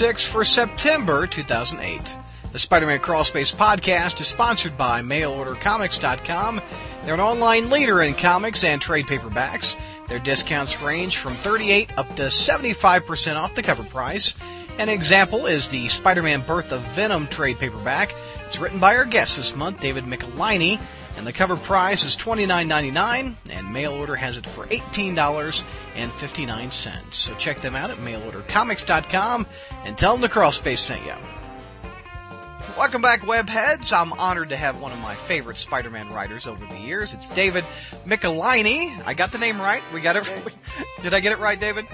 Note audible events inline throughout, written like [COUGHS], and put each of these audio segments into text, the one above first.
episode 46 for September 2008. The Spider-Man Crawlspace podcast is sponsored by MailOrderComics.com. They're an online leader in comics and trade paperbacks. Their discounts range from 38 up to 75% off the cover price. An example is the Spider-Man Birth of Venom trade paperback. It's written by our guest this month, David Michelinie, and the cover price is $29.99, and mail order has it for $18.59. So check them out at mailordercomics.com and tell them the Crawlspace sent you. Welcome back, webheads. I'm honored to have one of my favorite Spider-Man writers over the years. It's David Michelinie. I got the name right. We got it. [LAUGHS] Did I get it right, David?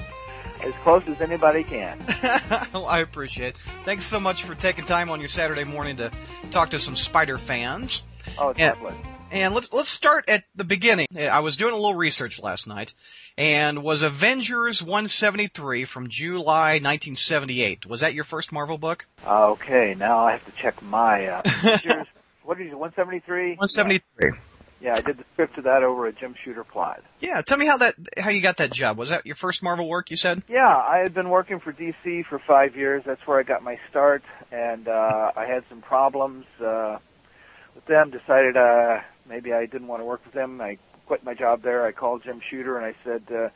As close as anybody can. [LAUGHS] well, I appreciate it. Thanks so much for taking time on your Saturday morning to talk to some Spider fans. Oh, it's and, my pleasure. And let's let's start at the beginning. I was doing a little research last night, and was Avengers 173 from July 1978. Was that your first Marvel book? Okay, now I have to check my uh, [LAUGHS] Avengers. what did you 173? 173. Yeah. yeah, I did the script of that over at Jim Shooter Plot. Yeah, tell me how that how you got that job. Was that your first Marvel work? You said. Yeah, I had been working for DC for five years. That's where I got my start, and uh, I had some problems uh, with them. Decided uh, maybe I didn't want to work with them. I quit my job there. I called Jim Shooter and I said, uh,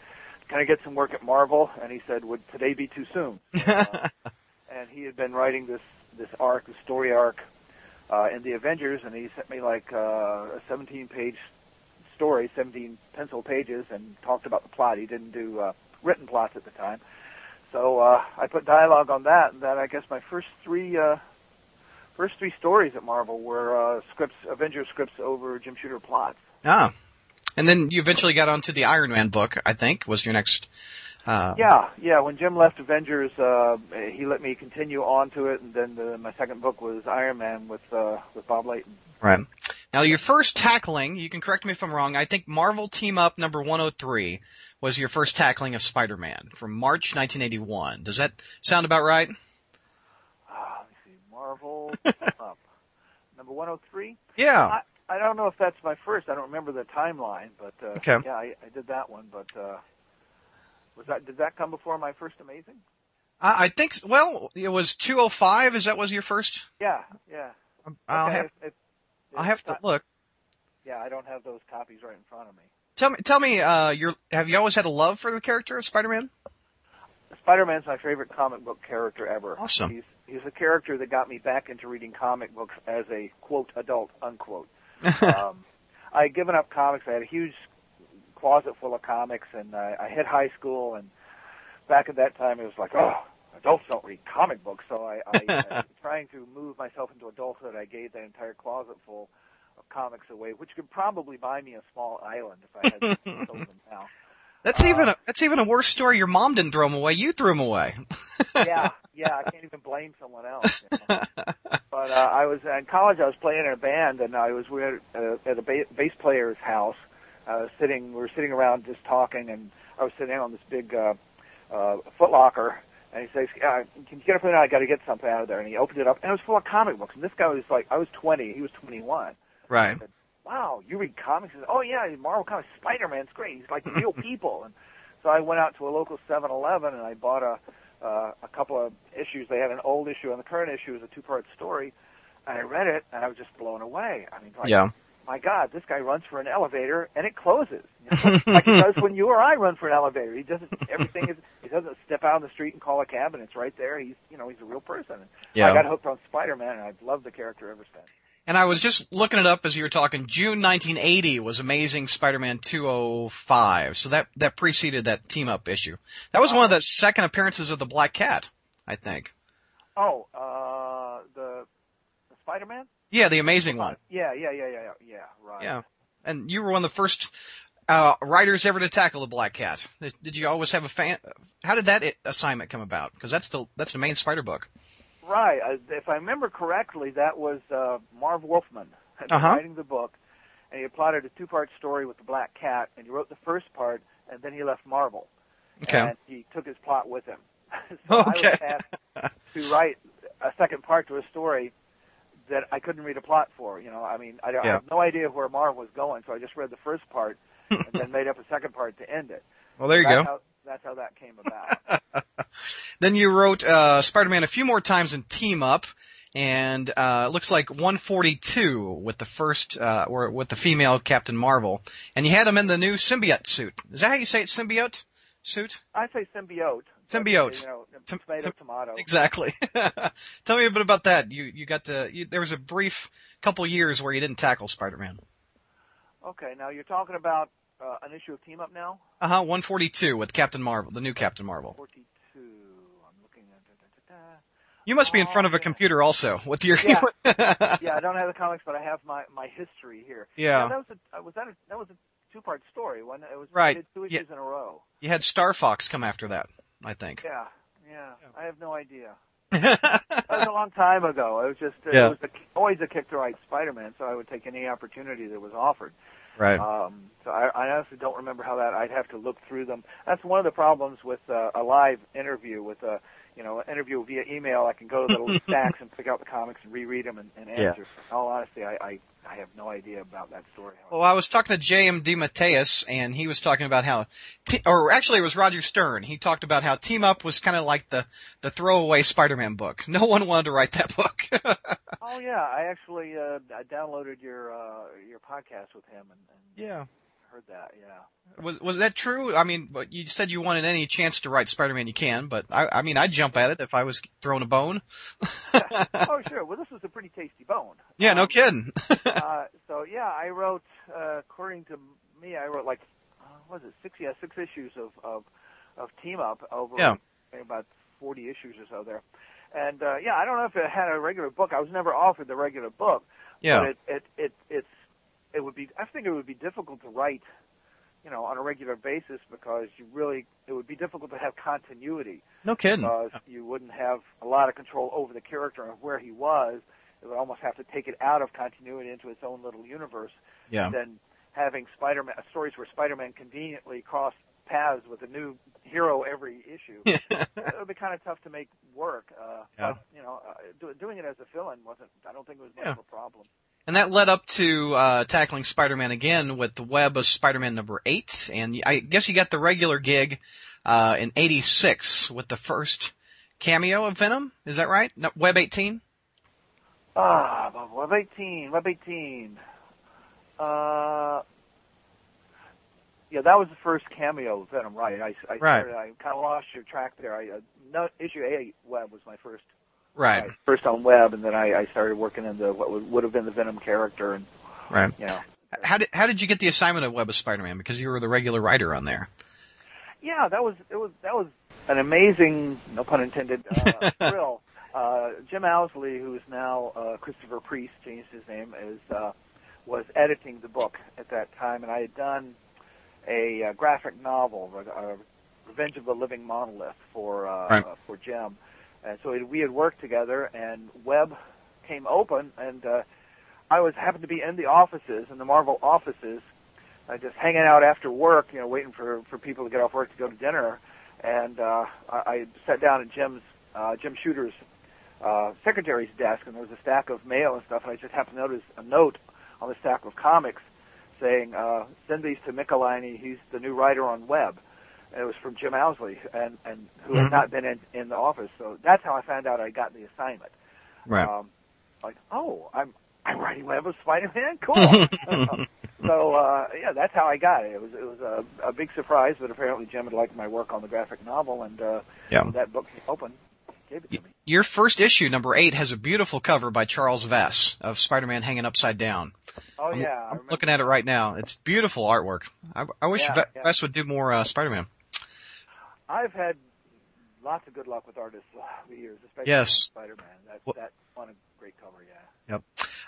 "Can I get some work at Marvel?" And he said, "Would today be too soon?" [LAUGHS] uh, and he had been writing this this arc, the story arc, uh, in the Avengers, and he sent me like uh, a 17-page story, 17 pencil pages, and talked about the plot. He didn't do uh, written plots at the time. So uh, I put dialogue on that, and then I guess my first three uh, first three stories at Marvel were uh, scripts, Avengers scripts over Jim Shooter plots. Ah, and then you eventually got onto the Iron Man book. I think was your next. Uh, yeah, yeah. When Jim left Avengers, uh, he let me continue on to it, and then the, my second book was Iron Man with uh, with Bob Layton. Right. Now, your first tackling, you can correct me if I'm wrong. I think Marvel Team Up number 103 was your first tackling of Spider-Man from March 1981. Does that sound about right? Uh, let me see. Marvel Up [LAUGHS] number 103. Yeah. I, I don't know if that's my first. I don't remember the timeline, but uh, Okay. yeah, I, I did that one. But uh, was that did that come before my first Amazing? I, I think. Well, it was 205. Is that was your first? Yeah, yeah. I'll Okay, have. if- if- I'll have to not- look. Yeah, I don't have those copies right in front of me. Tell me. Tell me. Uh, your have you always had a love for the character of Spider-Man? Spider-Man's my favorite comic book character ever. Awesome. He's he's a character that got me back into reading comic books as a quote adult unquote. [LAUGHS] um, I had given up comics. I had a huge closet full of comics, and I, I hit high school. And back at that time, it was like, oh, adults don't read comic books. So I, I [LAUGHS] uh, trying to move myself into adulthood, I gave that entire closet full of comics away, which could probably buy me a small island if I had [LAUGHS] sold them now. That's even a that's even a worse story. Your mom didn't throw them away. You threw them away. yeah, [LAUGHS] yeah, I can't even blame someone else. You know? but uh, I was in college. I was playing in a band, and I was we were at, uh, at a ba- bass player's house. I was sitting. We were sitting around just talking, and I was sitting on this big uh, uh, Foot Locker. And he says, uh, "Can you get up there? I got to get something out of there." And he opened it up, and it was full of comic books. And this guy was like, I was 20, he was 21. Right. Wow, you read comics? Said, oh yeah, Marvel Comics, Spider-Man's great. He's like [LAUGHS] real people. And so I went out to a local 7-Eleven and I bought a uh, a couple of issues. They had an old issue, and the current issue is a two-part story. And I read it, and I was just blown away. I mean, like, Yeah. my God, this guy runs for an elevator and it closes. [LAUGHS] You know, like he does when you or I run for an elevator. He doesn't. Everything is. He doesn't step out on the street and call a cab, and it's right there. He's, you know, he's a real person. Yeah. I got hooked on Spider-Man, and I've loved the character ever since. And I was just looking it up as you were talking. June 1980 was Amazing Spider-Man 205. So that, that preceded that team up issue. That was one of the second appearances of the Black Cat, I think. Oh, uh, the, the Spider-Man. Yeah, the amazing one. Yeah, yeah, yeah, yeah, yeah, yeah. Right. Yeah. And you were one of the first, uh, writers ever to tackle the Black Cat. Did, did you always have a fan? How did that assignment come about? Because that's the, that's the main Spider book. Right. If I remember correctly, that was uh, Marv Wolfman had Uh-huh. writing the book, and he plotted a two-part story with the Black Cat, and he wrote the first part, and then he left Marvel, Okay. and he took his plot with him. [LAUGHS] so I Okay. was asked to write a second part to a story that I couldn't read a plot for. You know, I mean, I, don't- I have no idea where Marv was going, so I just read the first part [LAUGHS] and then made up a second part to end it. Well, there you that's go. How, that's how that came about. [LAUGHS] then you wrote uh, Spider-Man a few more times in Team Up, and uh, it looks like 142 with the first uh, or with the female Captain Marvel, and you had him in the new symbiote suit. Is that how you say it? Symbiote suit? I say symbiote. Symbiote. You know, tomato, tomato. Exactly. [LAUGHS] Tell me a bit about that. You you got to. You, there was a brief couple years where you didn't tackle Spider-Man. Okay, now you're talking about uh, an issue of Team Up now. Uh huh. 142 with Captain Marvel, the new Captain Marvel. 42. I'm looking at. Da, da, da, you must be in front of a Oh, computer also with your. Yeah. [LAUGHS] yeah, I don't have the comics, but I have my my history here. Yeah. Now, that was a uh, was that a that was a two part story. One it was Right. Two Yeah. issues in a row. You had Star Fox come after that, I think. Yeah, yeah. I have no idea. [LAUGHS] That was a long time ago. It was just uh, Yeah. it was the, always a kick to write Spider-Man, so I would take any opportunity that was offered. Right. Um, so I, I honestly don't remember how that. I'd have to look through them. That's one of the problems with uh, a live interview with a you know an interview via email. I can go to the [LAUGHS] little stacks and pick out the comics and reread them and, and Yeah. answer. In all honesty, I, I I have no idea about that story. Well, I was talking to J.M. DeMatteis, and he was talking about how, te- or actually it was Roger Stern. He talked about how Team Up was kind of like the the throwaway Spider-Man book. No one wanted to write that book. [LAUGHS] Oh yeah, I actually uh, I downloaded your uh, your podcast with him and, and yeah. Heard that. Yeah. Was was that true? I mean, but you said you wanted any chance to write Spider-Man you can, but I, I mean, I'd jump at it if I was thrown a bone. [LAUGHS] oh sure. Well, this was a pretty tasty bone. yeah, no Um, kidding. uh, [LAUGHS] so yeah, I wrote. Uh, according to me, I wrote like, uh, what was it six? Yeah, six issues of of, of Team Up over Yeah. about forty issues or so there. And uh, yeah, I don't know if it had a regular book. I was never offered the regular book. yeah. But it it it it's it would be. I think it would be difficult to write, you know, on a regular basis because you really it would be difficult to have continuity no kidding. because you wouldn't have a lot of control over the character and where he was. It would almost have to take it out of continuity into its own little universe. yeah. Then having Spider-Man stories where Spider-Man conveniently crossed paths with a new hero every issue. [LAUGHS] it would be kind of tough to make work. Uh, Yeah. But you know, uh, do, doing it as a fill-in wasn't. I don't think it was much Yeah. of a problem. And that led up to uh, tackling Spider-Man again with the web of Spider-Man number eight, and I guess you got the regular gig uh, in '86 with the first cameo of Venom. Is that right? No, web 18. Ah, Web 18, Web 18. Uh, yeah, that was the first cameo of Venom, right? I, I, Right. started, I kind of lost your track there. I, uh, no, issue 8 Web was my first, Right. my first on Web, and then I, I started working in the what would, would have been the Venom character, and Right. you know, How did how did you get the assignment of Web of Spider-Man? Because you were the regular writer on there. yeah, that was it was that was an amazing, no pun intended, uh, [LAUGHS] thrill. Uh, Jim Owsley, who is now uh, Christopher Priest, changed his name, is uh, was editing the book at that time, and I had done a, uh graphic novel, uh, Revenge of the Living Monolith, for uh, Right. uh, for Jim, and so we had worked together, and Web came open, and uh, I was happened to be in the offices, in the Marvel offices, uh, just hanging out after work, you know, waiting for for people to get off work to go to dinner, and uh, I, I sat down at Jim's uh, Jim Shooter's uh, secretary's desk, and there was a stack of mail and stuff, and I just happened to notice a note on the stack of comics saying, uh, "Send these to Michelinie. He's the new writer on Web." It was from Jim Owsley, and and who Mhm. had not been in in the office. So that's how I found out I got the assignment. Right. Um, like, oh, I'm I'm writing Web of Spider-Man. [LAUGHS] Cool. [LAUGHS] so uh, yeah, that's how I got it. It was it was a, a big surprise, but apparently Jim had liked my work on the graphic novel, and uh, Yeah. that book open, gave it to me. Your first issue, number eight, has a beautiful cover by Charles Vess of Spider-Man hanging upside down. Oh I'm, yeah, I'm looking at it right now. It's beautiful artwork. I, I wish Yeah, Ve- yeah. Vess would do more uh, Spider-Man. I've had lots of good luck with artists over the years, especially Yes. Spider-Man. That Well- that one a great cover, yeah.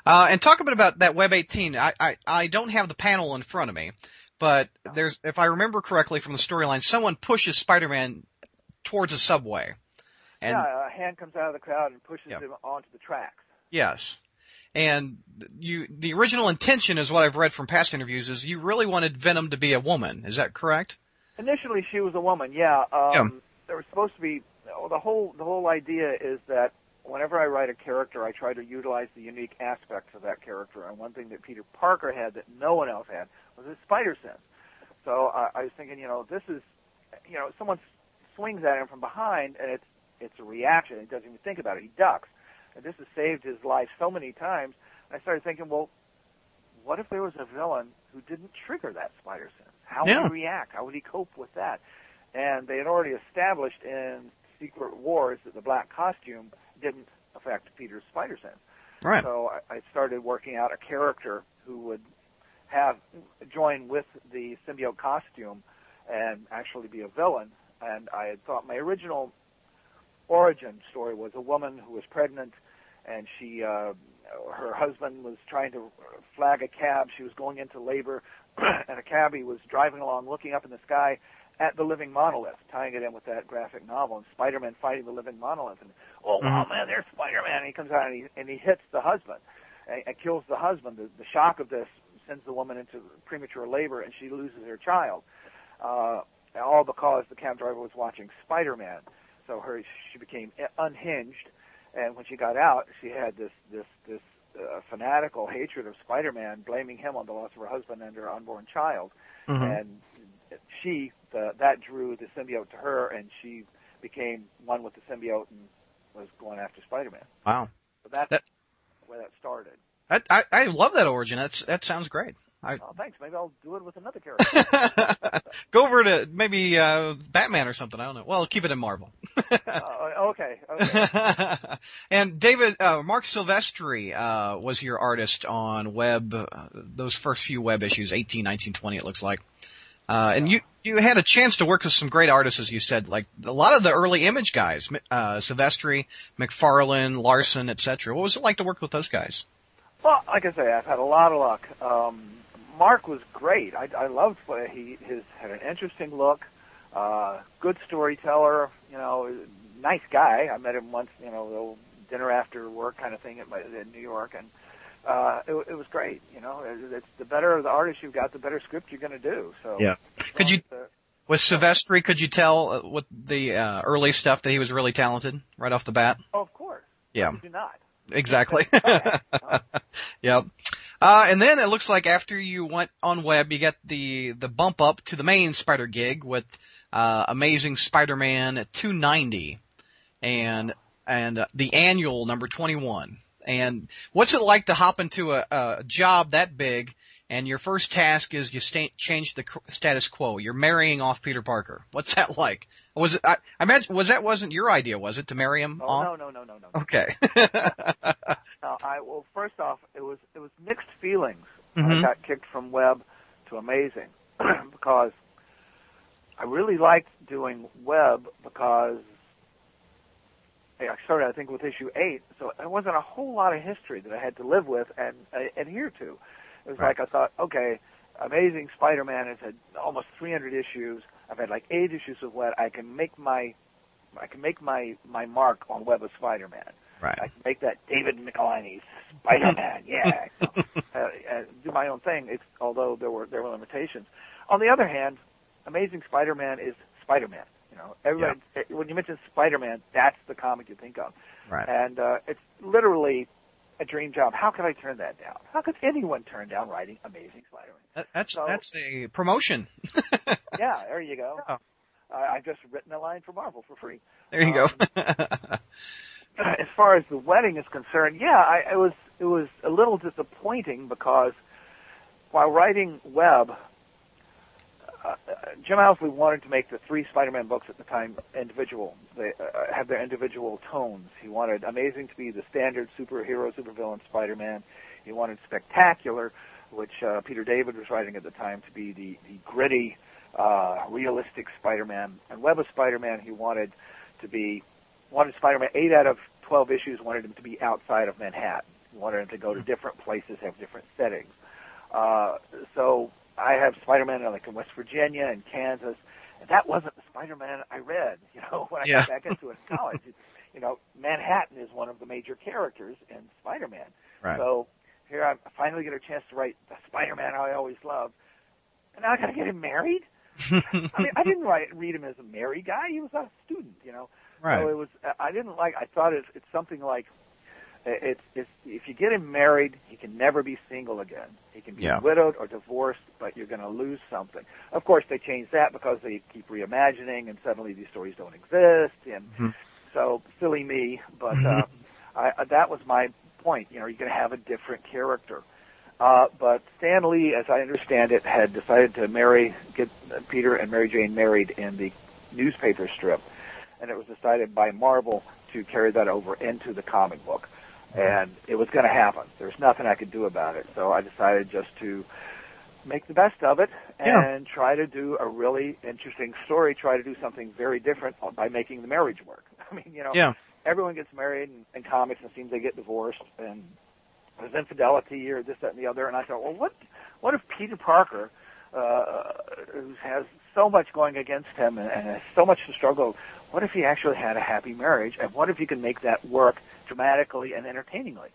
Uh, and talk a bit about that Web 18. I, I, I don't have the panel in front of me, but there's, if I remember correctly from the storyline, someone pushes Spider-Man towards a subway. And yeah, a hand comes out of the crowd and pushes Yeah. him onto the tracks. yes. And you, the original intention is what I've read from past interviews is you really wanted Venom to be a woman. Is that correct? Initially, she was a woman. Yeah. Um, There was supposed to be the whole the whole idea is that whenever I write a character, I try to utilize the unique aspects of that character. And one thing that Peter Parker had that no one else had was his spider sense. So I, I was thinking, you know, this is you know, someone swings at him from behind, and it's it's a reaction. He doesn't even think about it. He ducks, and this has saved his life so many times. And I started thinking, well, what if there was a villain who didn't trigger that spider sense? How Yeah. would he react? How would he cope with that? And they had already established in Secret Wars that the black costume didn't affect Peter's spider sense. Right. So I, I started working out a character who would have join with the symbiote costume and actually be a villain. And I had thought my original origin story was a woman who was pregnant and she uh her husband was trying to flag a cab she was going into labor [COUGHS] and a cabbie was driving along looking up in the sky at the living monolith tying it in with that graphic novel and spider-man fighting the living monolith and oh mm-hmm. wow man there's spider-man. And he comes out and he and he hits the husband and, and kills the husband. The, the shock of this sends the woman into premature labor and she loses her child uh all because the cab driver was watching spider-man. So her she became uh, unhinged and when she got out she had this this this uh, fanatical hatred of spider-man blaming him on the loss of her husband and her unborn child Mhm. and she the, that drew the symbiote to her and she became one with the symbiote and was going after spider-man Wow. so that's That- where that started That, I, I love that origin. That's that sounds great. I oh thanks maybe i'll do it with another [LAUGHS] character go over to maybe uh, Batman or something. I don't know. Well, keep it in Marvel. uh, okay [LAUGHS] okay and David, uh, Marc Silvestri, uh, was your artist on web, uh, those first few web issues, 18, 19, 20 it looks like. Uh, and you, you had a chance to work with some great artists, as you said, like a lot of the early image guys, uh, Silvestri, McFarlane, Larson, etc. What was it like to work with those guys? Well, like I say, I've had a lot of luck. Um, Marc was great. I, I loved what he his had an interesting look, uh, good storyteller. You know, nice guy. I met him once. You know, a little dinner after work kind of thing at my, in New York, and uh, it, it was great. You know, it, it's the better the artist you've got, the better script you're going to do. So Yeah. Could you- Uh, With Silvestri, could you tell uh, with the uh, early stuff that he was really talented right off the bat? oh, of course. Yeah. Do not. Exactly. Uh, [LAUGHS] [LAUGHS] yep. Uh, and then it looks like after you went on web, you got the, the bump up to the main Spider gig with, uh, Amazing Spider-Man 290 and, and uh, the annual number 21. And what's it like to hop into a, a job that big and your first task is you sta- change the cr- status quo. You're marrying off Peter Parker. What's that like? Was it, I, I imagine, was that wasn't your idea, was it, to marry him Oh off? no no no no no. Okay. [LAUGHS] I well, first off, it was it was mixed feelings. when I got kicked from web to amazing [CLEARS THROAT] because I really liked doing web because I started, I think, with issue eight, so there wasn't a whole lot of history that I had to live with and uh, adhere to. It was Right. like I thought, okay, Amazing Spider-Man has had almost 300 issues. I've had like eight issues of web. I can make my I can make my my mark on Web of Spider-Man. I right. can make that David Michelinie Spider-Man, [LAUGHS] yeah. So, uh, uh, do my own thing. It's although there were there were limitations. On the other hand, Amazing Spider-Man is Spider-Man. You know, everybody eh, when you mention Spider-Man, that's the comic you think of, Right. and uh, it's literally a dream job. How could I turn that down? How could anyone turn down writing Amazing Spider-Man? That, that's So- that's a promotion. [LAUGHS] yeah, there you go. Yeah. Uh, I've just written a line for Marvel for free. There you go. [LAUGHS] as far as the wedding is concerned, yeah, I, it was it was a little disappointing because while writing Web, uh, uh, Jim Owsley wanted to make the three Spider-Man books at the time individual. They uh, have their individual tones. He wanted Amazing to be the standard superhero, supervillain Spider-Man. He wanted Spectacular, which uh, Peter David was writing at the time, to be the, the gritty, uh, realistic Spider-Man. And Web of Spider-Man, he wanted to be wanted Spider-Man eight out of twelve issues wanted him to be outside of Manhattan. Wanted him to go to different places, have different settings. Uh, so I have Spider-Man like in West Virginia and Kansas, and that wasn't the Spider-Man I read. [LAUGHS] You know, when I Yeah. got back into it in college, it's, you know, Manhattan is one of the major characters in Spider-Man. right. So here I finally get a chance to write the Spider-Man I always loved, and now I got to get him married. [LAUGHS] I mean, I didn't write, read him as a married guy. He was a student, you know. So it was. I didn't like. I thought it's, it's something like It's, it's if you get him married, he can never be single again. He can be Yeah. widowed or divorced, but you're going to lose something. Of course, they changed that because they keep reimagining, and suddenly these stories don't exist. And Mhm. so, silly me, but uh, I, uh, that was my point. You know, you're going to have a different character. Uh, but Stan Lee, as I understand it, had decided to marry, get uh, Peter and Mary Jane married in the newspaper strip, and it was decided by Marvel to carry that over into the comic book, and it was going to happen. There's nothing I could do about it, so I decided just to make the best of it Yeah. and try to do a really interesting story. Try to do something very different by making the marriage work. [LAUGHS] I mean, you know, Yeah. everyone gets married in, in comics and it seems they get divorced and there's infidelity or this, that, and the other. And I thought, well, what, what if Peter Parker, uh, who has so much going against him and, and so much to struggle, what if he actually had a happy marriage? And what if you can make that work dramatically and entertainingly?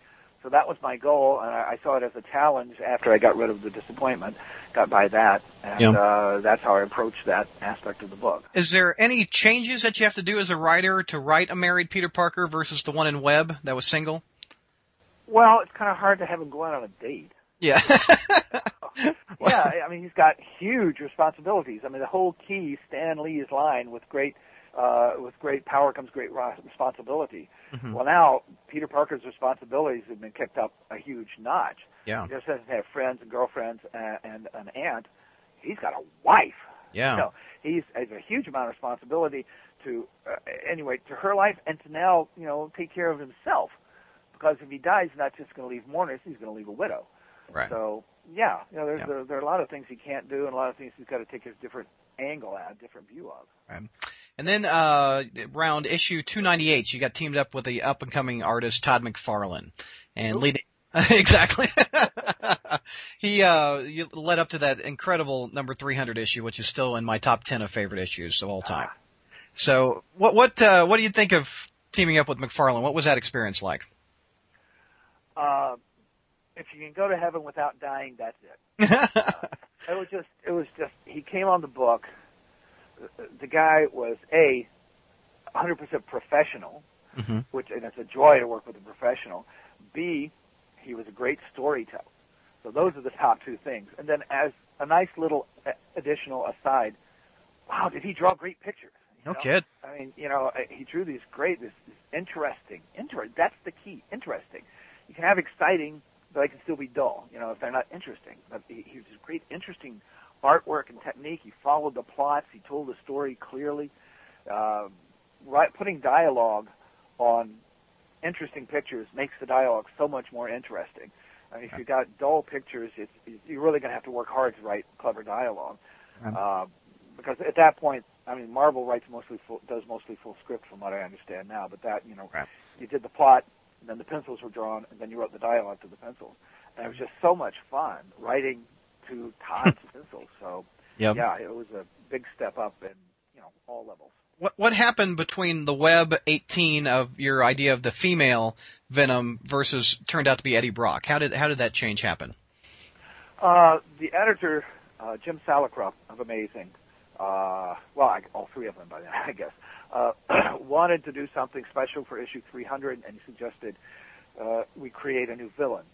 So that was my goal, and I, I saw it as a challenge after I got rid of the disappointment, got by that, and Yeah. uh, that's how I approached that aspect of the book. Is there any changes that you have to do as a writer to write a married Peter Parker versus the one in Web that was single? Well, it's kind of hard to have him go out on a date. Yeah. [LAUGHS] [LAUGHS] [LAUGHS] yeah, I mean he's got huge responsibilities. I mean the whole key Stan Lee's line with great uh, with great power comes great responsibility. Mhm. Well, now Peter Parker's responsibilities have been kicked up a huge notch. Yeah. He just doesn't have friends and girlfriends and, and an aunt. He's got a wife. Yeah. You know, he's has a huge amount of responsibility to uh, anyway to her life and to now you know take care of himself because if he dies, he's not just going to leave mourners; he's going to leave a widow. Right. So yeah, you know, there's Yeah. There, there are a lot of things he can't do, and a lot of things he's got to take a different angle at, a different view of. And then uh around issue 298, you got teamed up with the up and coming artist Todd McFarlane, and Who? leading [LAUGHS] exactly. [LAUGHS] he uh you led up to that incredible number 300 issue, which is still in my top 10 of favorite issues of all time. So what what uh what do you think of teaming up with McFarlane? What was that experience like? Uh, if you can go to heaven without dying, that's it. [LAUGHS] It was just, it was just. He came on the book. The, the guy was a 100% professional, hmm which and it's a joy to work with a professional. B, he was a great storyteller. So those are the top two things. And then as a nice little uh, additional aside, wow, did he draw great pictures? No know? kid. I mean, you know, uh, he drew these great, this, this interesting, inter- That's the key, interesting. You can have exciting, but they can still be dull. You know, if they're not interesting. But he, he was great, interesting artwork and technique. He followed the plots. He told the story clearly. Uh, right, putting dialogue on interesting pictures makes the dialogue so much more interesting. I mean, if you've got dull pictures, it's, it's, you're really going to have to work hard to write clever dialogue. Um, Uh, because at that point, I mean, Marvel writes mostly full, does mostly full script from what I understand now. But that, you know, Right. you did the plot, and then the pencils were drawn, and then you wrote the dialogue to the pencils, and it was just so much fun writing to Todd's [LAUGHS] pencils. So Yep. yeah, it was a big step up in you know all levels. What what happened between the Web 18 of your idea of the female Venom versus turned out to be Eddie Brock? How did how did that change happen? Uh, the editor, uh, Jim Salicrup of Amazing, uh, well, I, all three of them by then, [LAUGHS] I guess, uh, [CLEARS THROAT] wanted to do something special for issue 300, and he suggested uh, we create a new villain.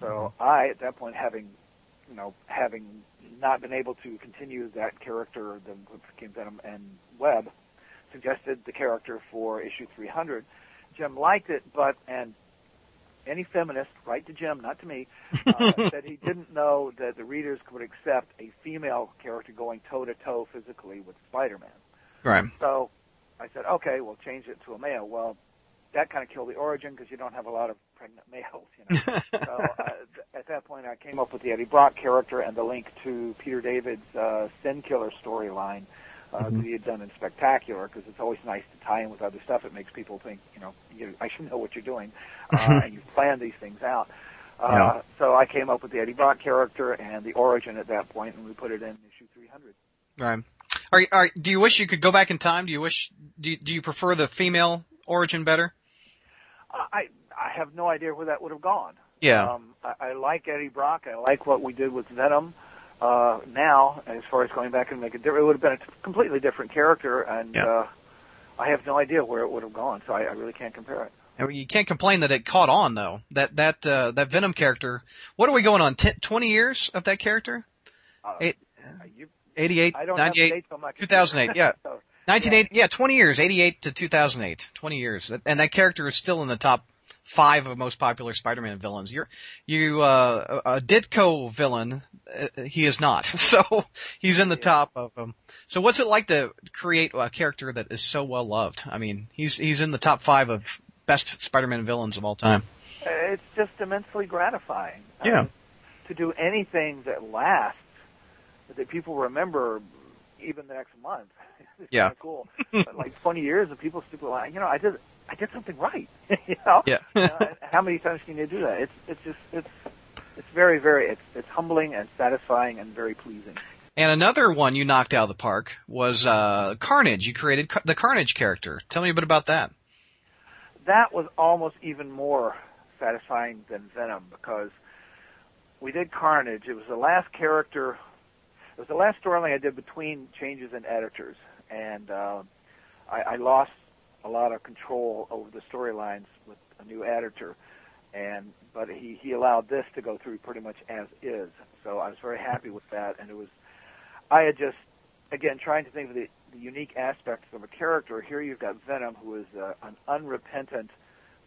So I, at that point, having, you know, having not been able to continue that character, the became Venom and Web, suggested the character for issue 300. Jim liked it, but and any feminist, write to Jim, not to me, uh, [LAUGHS] said he didn't know that the readers would accept a female character going toe to toe physically with Spider-Man. Right. So I said, okay, we'll change it to a male. Well, that kind of killed the origin because you don't have a lot of pregnant [LAUGHS] males, you know. so uh, th- at that point, I came up with the Eddie Brock character and the link to Peter David's uh, Sin Killer storyline uh, Mhm. that he had done in Spectacular because it's always nice to tie in with other stuff. It makes people think, you know, you, I should know what you're doing, uh, [LAUGHS] and you've planned these things out. Uh, Yeah. So I came up with the Eddie Brock character and the origin at that point, and we put it in issue 300. Right. Are, you- are do you wish you could go back in time? Do you wish do you, do you prefer the female origin better? I I have no idea where that would have gone. Yeah. Um, I, I like Eddie Brock. I like what we did with Venom. Uh, now, as far as going back and make it different, it would have been a t- completely different character, and Yeah. uh, I have no idea where it would have gone. So I, I really can't compare it. And you can't complain that it caught on though. That that uh, that Venom character. What are we going on? T- Twenty years of that character? Uh, Eight- you, 88, I don't 98, the date [LAUGHS] so much. 2008, yeah. So, 1980, yeah, 20 years, 88 to 2008, 20 years. And that character is still in the top five of most popular Spider-Man villains. You're, you, uh, a Ditko villain, uh, he is not. [LAUGHS] So, he's in the top of them. So what's it like to create a character that is so well loved? I mean, he's, he's in the top five of best Spider-Man villains of all time. it's just immensely gratifying. Yeah. mean, to do anything that lasts, that people remember even the next month. [LAUGHS] it's Yeah. kind of cool. but like 20 years of people still like, you know, I did, I did something right. [LAUGHS] you know? Yeah. How many times can you do that? It's, it's just, it's, it's very, very, it's, it's humbling and satisfying and very pleasing. And another one you knocked out of the park was, uh, Carnage. You created Car- the Carnage character. Tell me a bit about that. that was almost even more satisfying than Venom because we did Carnage. It was the last character. It was the last storyline I did between changes in editors, and uh, I, I lost a lot of control over the storylines with a new editor. And but he he allowed this to go through pretty much as is. So I was very happy with that, and it was. I had just again trying to think of the, the unique aspects of a character. Here you've got Venom, who is uh, an unrepentant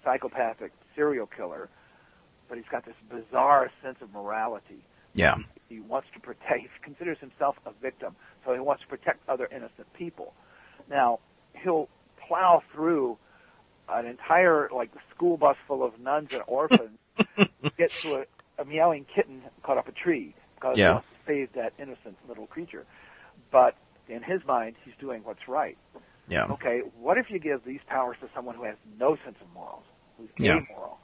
psychopathic serial killer, but he's got this bizarre sense of morality. Yeah. He wants to protect. He considers himself a victim, so he wants to protect other innocent people. Now he'll plow through an entire like school bus full of nuns and orphans, to get to a, a meowing kitten caught up a tree because Yeah. he wants to save that innocent little creature. But in his mind, he's doing what's right. Yeah. Okay, what if you give these powers to someone who has no sense of morals, who's Yeah. amoral?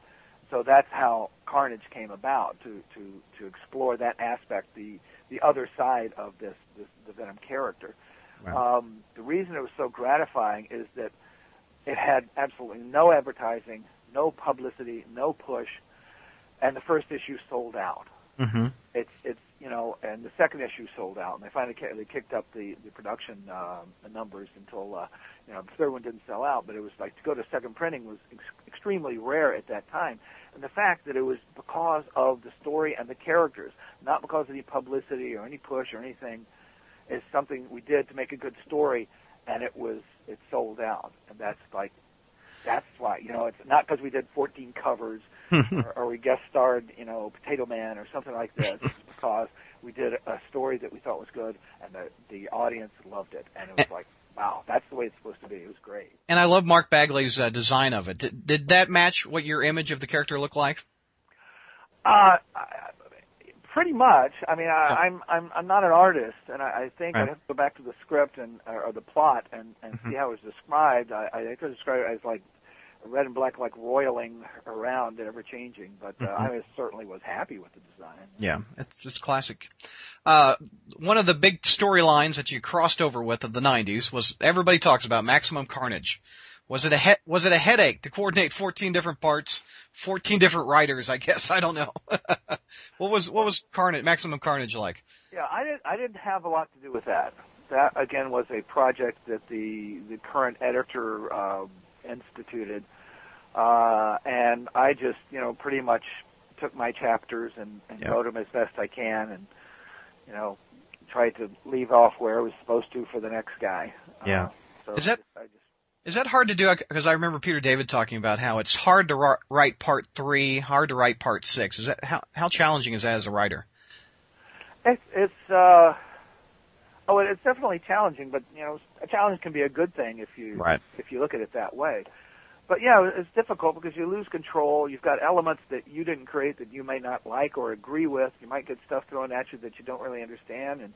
So that's how Carnage came about to to to explore that aspect, the the other side of this, this the Venom character. Wow. Um, the reason it was so gratifying is that it had absolutely no advertising, no publicity, no push, and the first issue sold out. Mm-hmm. It's it's you know, and the second issue sold out, and they finally they kicked up the the production um, numbers until uh, you know the third one didn't sell out, but it was like to go to second printing was ex- extremely rare at that time, and the fact that it was because of the story and the characters, not because of any publicity or any push or anything, is something we did to make a good story, and it was it sold out, and that's like that's why you know it's not because we did 14 covers [LAUGHS] or, or we guest starred, you know, Potato Man or something like this. [LAUGHS] It's because we did a story that we thought was good, and the the audience loved it, and it was like, wow, that's the way it's supposed to be. It was great. And I love Mark Bagley's uh, design of it. Did, did that match what your image of the character looked like? Uh, pretty much. I mean, I, Yeah. I'm I'm I'm not an artist, and I, I think Right. I have to go back to the script and or, the plot and and Mhm. see how it was described. I, I think it was described as like red and black, like roiling around, and ever changing. But uh, Mhm. I was, certainly was happy with the design. Yeah, it's it's classic. Uh, one of the big storylines that you crossed over with of the '90s was everybody talks about Maximum Carnage. Was it a he- was it a headache to coordinate 14 different parts, 14 different writers? I guess I don't know. [LAUGHS] what was what was Carnage Maximum Carnage like? Yeah, I didn't. I didn't have a lot to do with that. That again was a project that the the current editor uh, instituted, uh, and I just you know pretty much took my chapters and, and wrote them as best I can, and you know tried to leave off where I was supposed to for the next guy. Yeah. Uh, so Is that- I just, Is that hard to do? Because I remember Peter David talking about how it's hard to ri- write part three, hard to write part six. Is that how how challenging is that as a writer? It's it's uh oh it's definitely challenging, but you know a challenge can be a good thing if you Right. if you look at it that way. But yeah, it's difficult because you lose control. You've got elements that you didn't create that you may not like or agree with. You might get stuff thrown at you that you don't really understand. And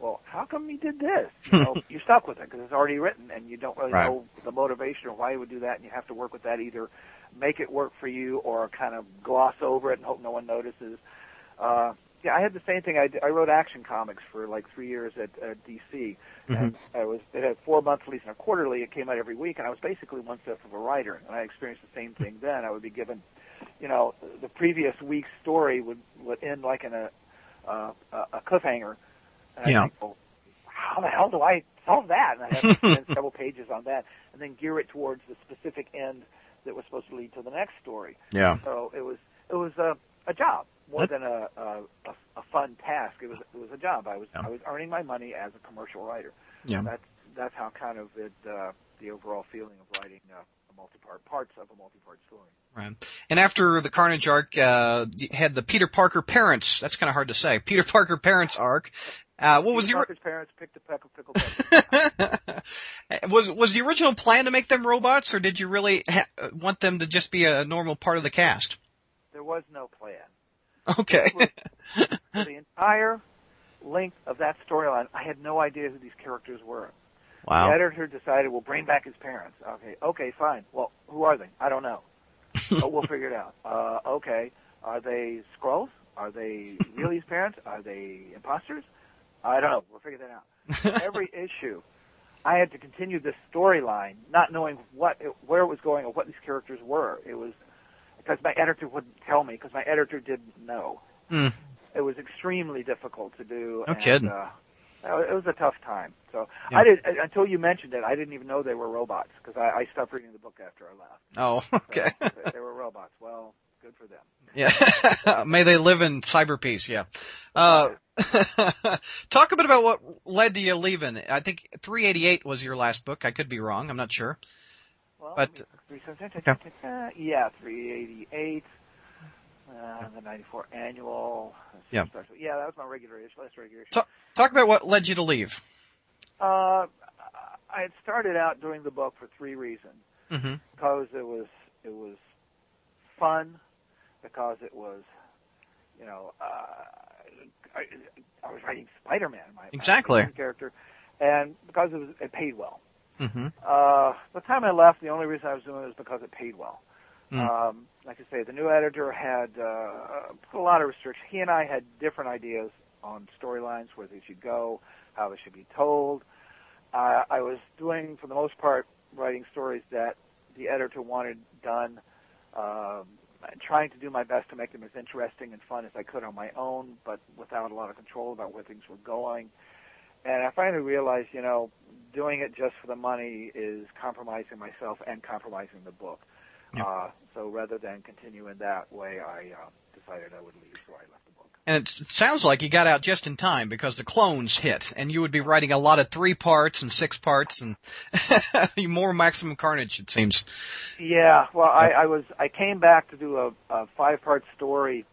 well, how come you did this? You know, [LAUGHS] you're stuck with it because it's already written, and you don't really Right. know the motivation or why you would do that. And you have to work with that either make it work for you or kind of gloss over it and hope no one notices. Uh, yeah, I had the same thing. I, d- I wrote action comics for like three years at, at DC, and I was it had four monthlies and a quarterly. It came out every week, and I was basically one fifth of a writer. And I experienced the same thing then. I would be given, you know, the previous week's story would would end like in a uh, a cliffhanger. And Yeah. I think, well, how the hell do I solve that? And I have to spend several pages on that, and then gear it towards the specific end that was supposed to lead to the next story. Yeah. So it was it was a a job more than a, a a fun task. It was it was a job. I was Yeah. I was earning my money as a commercial writer. Yeah. That's that's how kind of it uh, the overall feeling of writing uh, a multi-part parts of a multi-part story. Right. And after the Carnage arc, uh, had the Peter Parker parents. That's kind of hard to say. [LAUGHS] Peter Parker parents arc. Uh, what was Peter the Parker's parents picked a peck of pickle peppers. [LAUGHS] was was the original plan to make them robots, or did you really ha- want them to just be a normal part of the cast? there was no plan. Okay. [LAUGHS] The entire length of that storyline, I had no idea who these characters were. Wow. The editor decided we'll bring back his parents. Okay, okay, fine. Well, who are they? I don't know. [LAUGHS] but we'll figure it out. Uh, okay, are they Skrulls? Are they really his parents? Are they imposters? I don't know. We'll figure that out. [LAUGHS] Every issue, I had to continue this storyline, not knowing what it, where it was going or what these characters were. It was because my editor wouldn't tell me because my editor didn't know. Hmm. It was extremely difficult to do. No and, kidding. Uh, it was a tough time. So Yeah. I did until you mentioned it. I didn't even know they were robots because I, I stopped reading the book after I left. Oh, [LAUGHS] okay. So, they, they were robots. Well, good for them. Yeah. [LAUGHS] May they live in cyber peace. Yeah. Uh, [LAUGHS] talk a bit about what led to you leaving. I think 388 was your last book. I could be wrong. I'm not sure. Well, But- uh, yeah, 388. Uh, the 94 annual. Yeah. Special. Yeah, that was my regular issue. Last regular issue. So- Talk about what led you to leave. Uh, I had started out doing the book for three reasons. hmm because it was it was fun, because it was, you know, uh, I, I was writing Spider-Man, my, my Exactly. favorite character, and because it was it paid well. Hmm Uh, the time I left, the only reason I was doing it was because it paid well. Mm. Um, like I say, the new editor had uh, put a lot of restrictions. He and I had different ideas on storylines, where they should go, how they should be told. Uh, I was doing, for the most part, writing stories that the editor wanted done, um, trying to do my best to make them as interesting and fun as I could on my own, but without a lot of control about where things were going. And I finally realized, you know, doing it just for the money is compromising myself and compromising the book. Yeah. Uh, so rather than continue in that way, I uh, decided I would leave, so I left the book. And it, it sounds like you got out just in time because the clones hit, and you would be writing a lot of three parts and six parts, and [LAUGHS] more Maximum Carnage. It seems. Yeah, well, I, I was I came back to do a, a five part story.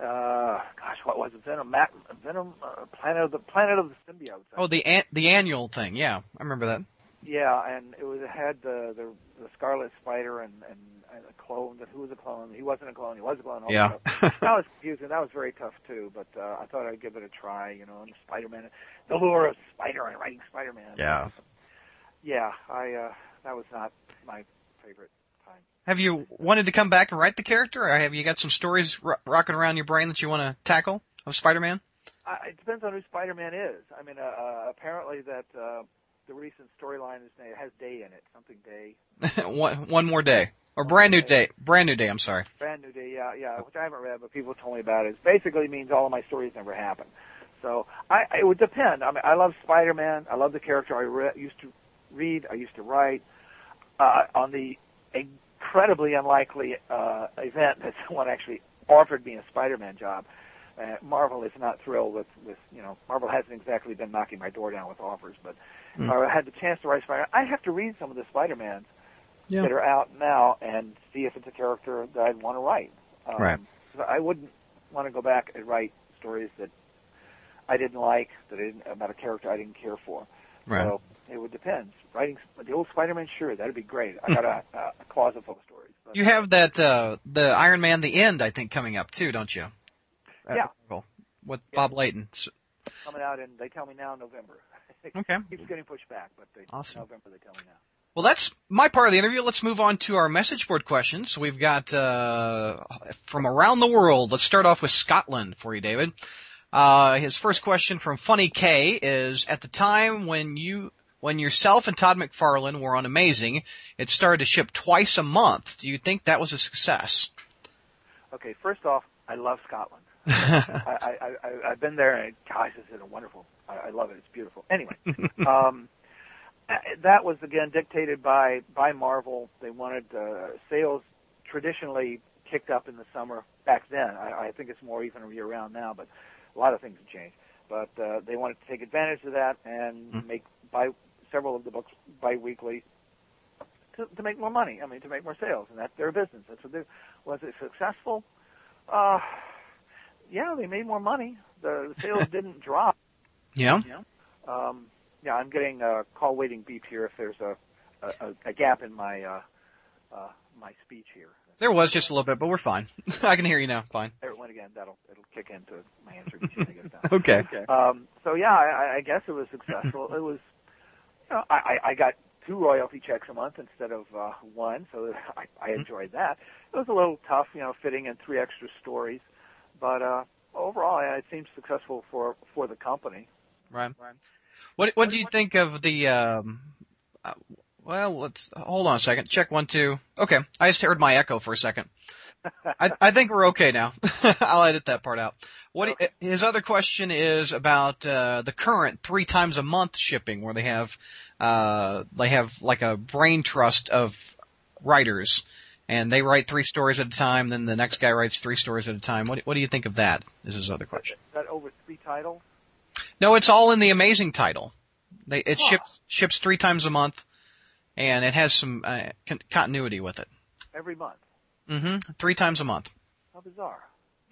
Uh, gosh, what was it? Venom, Mac, Venom, uh, Planet of the Planet of the Symbiotes. Oh, the an- the annual thing. Yeah, I remember that. Yeah, and it was it had the the, the Scarlet Spider and, and and a clone. That who was a clone? He wasn't a clone. He was a clone. Yeah. [LAUGHS] that was confusing. That was very tough too. But uh, I thought I'd give it a try. You know, and Spider-Man, the lure of Spider and writing Spider-Man. Yeah. Yeah, I uh, that was not my favorite. Have you wanted to come back and write the character, or have you got some stories ro- rocking around your brain that you want to tackle of Spider-Man? Uh, it depends on who Spider-Man is. I mean, uh, uh, apparently that uh, the recent storyline is it has Day in it, something Day, [LAUGHS] one one more day, or brand new day, brand new day. I'm sorry. brand new Day. Yeah, yeah, which I haven't read, but people told me about it. It basically means all of my stories never happen. So I, it would depend. I mean, I love Spider-Man. I love the character. I re- used to read. I used to write. Uh, on the incredibly unlikely uh, event that [LAUGHS] someone actually offered me a Spider-Man job, uh, Marvel is not thrilled with, with you know Marvel hasn't exactly been knocking my door down with offers, but uh, I had the chance to write Spider. Man I have to read some of the Spider-Mans Yeah. that are out now and see if it's a character that I'd want to write. Um, Right. so I wouldn't want to go back and write stories that I didn't like, that I didn't, about a character I didn't care for. Right. So it would depend. Writing the old Spider-Man, sure, that'd be great. I got a, a closet full of stories. But, You have that uh the Iron Man the End I think coming up too, don't you? Yeah. With Yeah. Bob Layton. Coming out, and they tell me now November. [LAUGHS] it Okay. keeps getting pushed back, but they, Awesome. November they tell me now. Well, that's my part of the interview. Let's move on to our message board questions. We've got uh from around the world. Let's start off with Scotland for you, David. Uh his first question from Funny K is at the time when you when yourself and Todd McFarlane were on Amazing, it started to ship twice a month. Do you think that was a success? Okay, first off, I love Scotland. [LAUGHS] I, I, I, I've been there, and gosh, this is a wonderful. I, I love it. It's beautiful. Anyway, [LAUGHS] um, that was again dictated by by Marvel. They wanted uh, sales traditionally kicked up in the summer back then. I, I think it's more even year round now, but a lot of things have changed. But uh, they wanted to take advantage of that and Mhm. make buy several of the books bi-weekly to, to make more money. I mean, to make more sales, and that's their business. That's what they. Was it successful? Uh, yeah, they made more money. The, the sales [LAUGHS] didn't drop. Yeah. Um, yeah, I'm getting a call waiting beep here if there's a a, a gap in my uh, uh, my speech here. There was just a little bit, but we're fine. [LAUGHS] I can hear you now. Fine. There it went again. That'll it'll kick into my answer as soon as I get it down. Okay. Um, so yeah, I, I guess it was successful. it was, you know, I, I I got two royalty checks a month instead of uh, one, so [LAUGHS] I, I enjoyed that. It was a little tough, you know, fitting in three extra stories, but uh, overall, yeah, it seemed successful for for the company. Right. What What do you think of the? Um, uh, well, let's hold on a second. Check one, two. Okay, I just heard my echo for a second. I, [LAUGHS] I think we're okay now. [LAUGHS] I'll edit that part out. What Okay. his other question is about uh, the current three times a month shipping, where they have uh, they have like a brain trust of writers, and they write three stories at a time. Then the next guy writes three stories at a time. What What do you think of that? Is his other question. Is That over three titles. No, it's all in the amazing title. They it Huh. ships ships three times a month, and it has some uh, con- continuity with it. every month. Mm-hmm. Three times a month. How bizarre.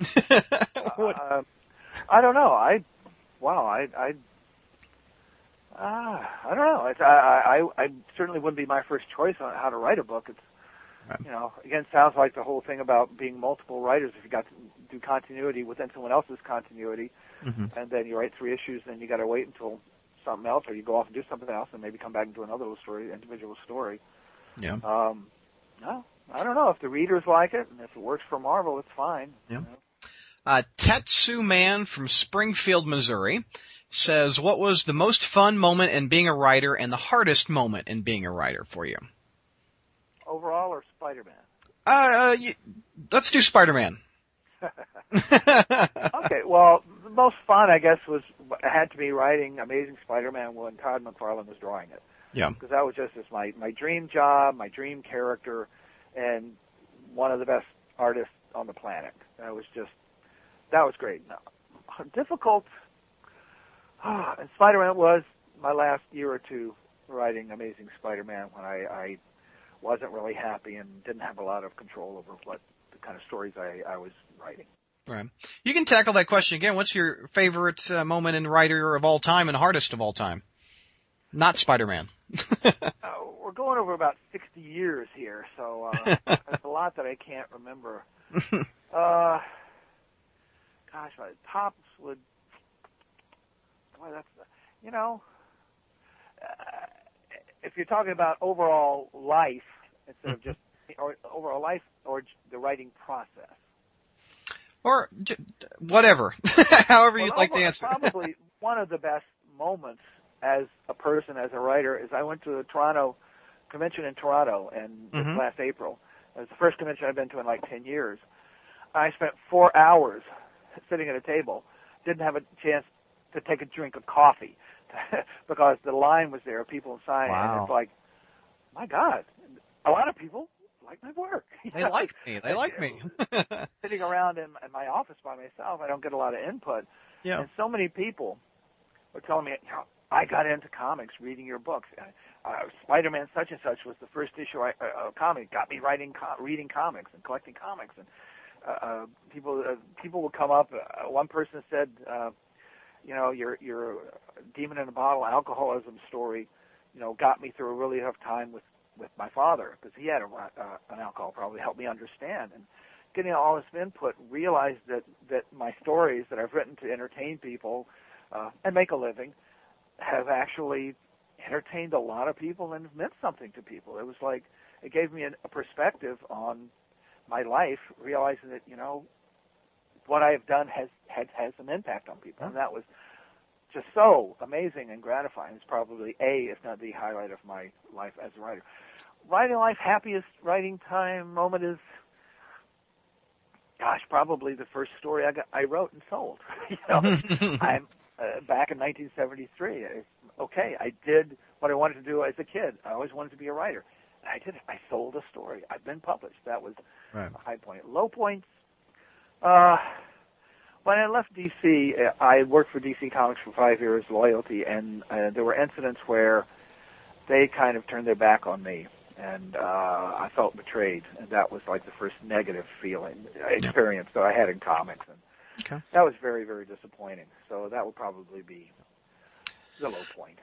[LAUGHS] Uh, I don't know. I wow. I I ah I don't know. It's, I I I certainly wouldn't be my first choice on how to write a book. It's Right. you know again sounds like the whole thing about being multiple writers. If you got to do continuity within someone else's continuity, Mhm. and then you write three issues, then you got to wait until something else, or you go off and do something else, and maybe come back and do another little story, individual story. Yeah. Um, no, I don't know if the readers like it, and if it works for Marvel, it's fine. Yeah. You know? Uh, Tetsu Man from Springfield, Missouri says, "What was the most fun moment in being a writer, and the hardest moment in being a writer for you?" Overall, or Spider-Man? Uh, uh y let's do Spider-Man. [LAUGHS] [LAUGHS] okay, well, the most fun, I guess, was had to be writing Amazing Spider-Man when Todd McFarlane was drawing it. Yeah. Because that was just as my my dream job, my dream character, and one of the best artists on the planet. That was just that was great. Now, difficult. [SIGHS] and Spider-Man was my last year or two writing Amazing Spider-Man when I, I wasn't really happy and didn't have a lot of control over what the kind of stories I, I was writing. Right. You can tackle that question again. What's your favorite uh, moment in writer of all time and hardest of all time? Not Spider-Man. [LAUGHS] Uh, we're going over about 60 years here, so uh, [LAUGHS] there's a lot that I can't remember. [LAUGHS] Uh, gosh, my tops would. Boy, that's you know, uh, if you're talking about overall life instead of just or overall life or the writing process. Or j- whatever. [LAUGHS] However you'd like to answer. [LAUGHS] Probably one of the best moments as a person, as a writer, is I went to the Toronto convention in Toronto this Mhm. last April. It was the first convention I've been to in like 10 years. I spent four hours sitting at a table. Didn't have a chance to take a drink of coffee [LAUGHS] because the line was there, people signing, and Wow. it's like, my God, a lot of people like my work. [LAUGHS] they like me. They like me. [LAUGHS] [LAUGHS] Sitting around in, in my office by myself, I don't get a lot of input. yeah. And so many people were telling me, you know, I got into comics reading your books. Uh, Spider-Man such and such was the first issue I, uh, comic got me writing, co- reading comics and collecting comics. And uh, uh, people, uh, people would come up. Uh, one person said, uh, you know, your your demon in a bottle alcoholism story, you know, got me through a really tough time with with my father because he had a, uh, an alcohol problem. Helped me understand and getting all this input, realized that that my stories that I've written to entertain people uh, and make a living have actually entertained a lot of people and meant something to people. It was like it gave me an, a perspective on my life, realizing that you know what I have done has has has an impact on people, and that was so amazing and gratifying. It's probably a, if not the highlight of my life as a writer. Writing life happiest writing time moment is gosh, probably the first story I got I wrote and sold. [LAUGHS] you know, [LAUGHS] I'm uh, back in 1973. Okay, I did what I wanted to do as a kid. I always wanted to be a writer. I did it. I sold a story. I've been published. That was right. a high point. Low points. Uh, when I left DC, uh, I worked for DC Comics for five years, loyalty, and uh, there were incidents where they kind of turned their back on me, and uh, I felt betrayed, and that was like the first negative feeling experience yeah. that I had in comics, and okay. that was very, very disappointing. So that would probably be the low point.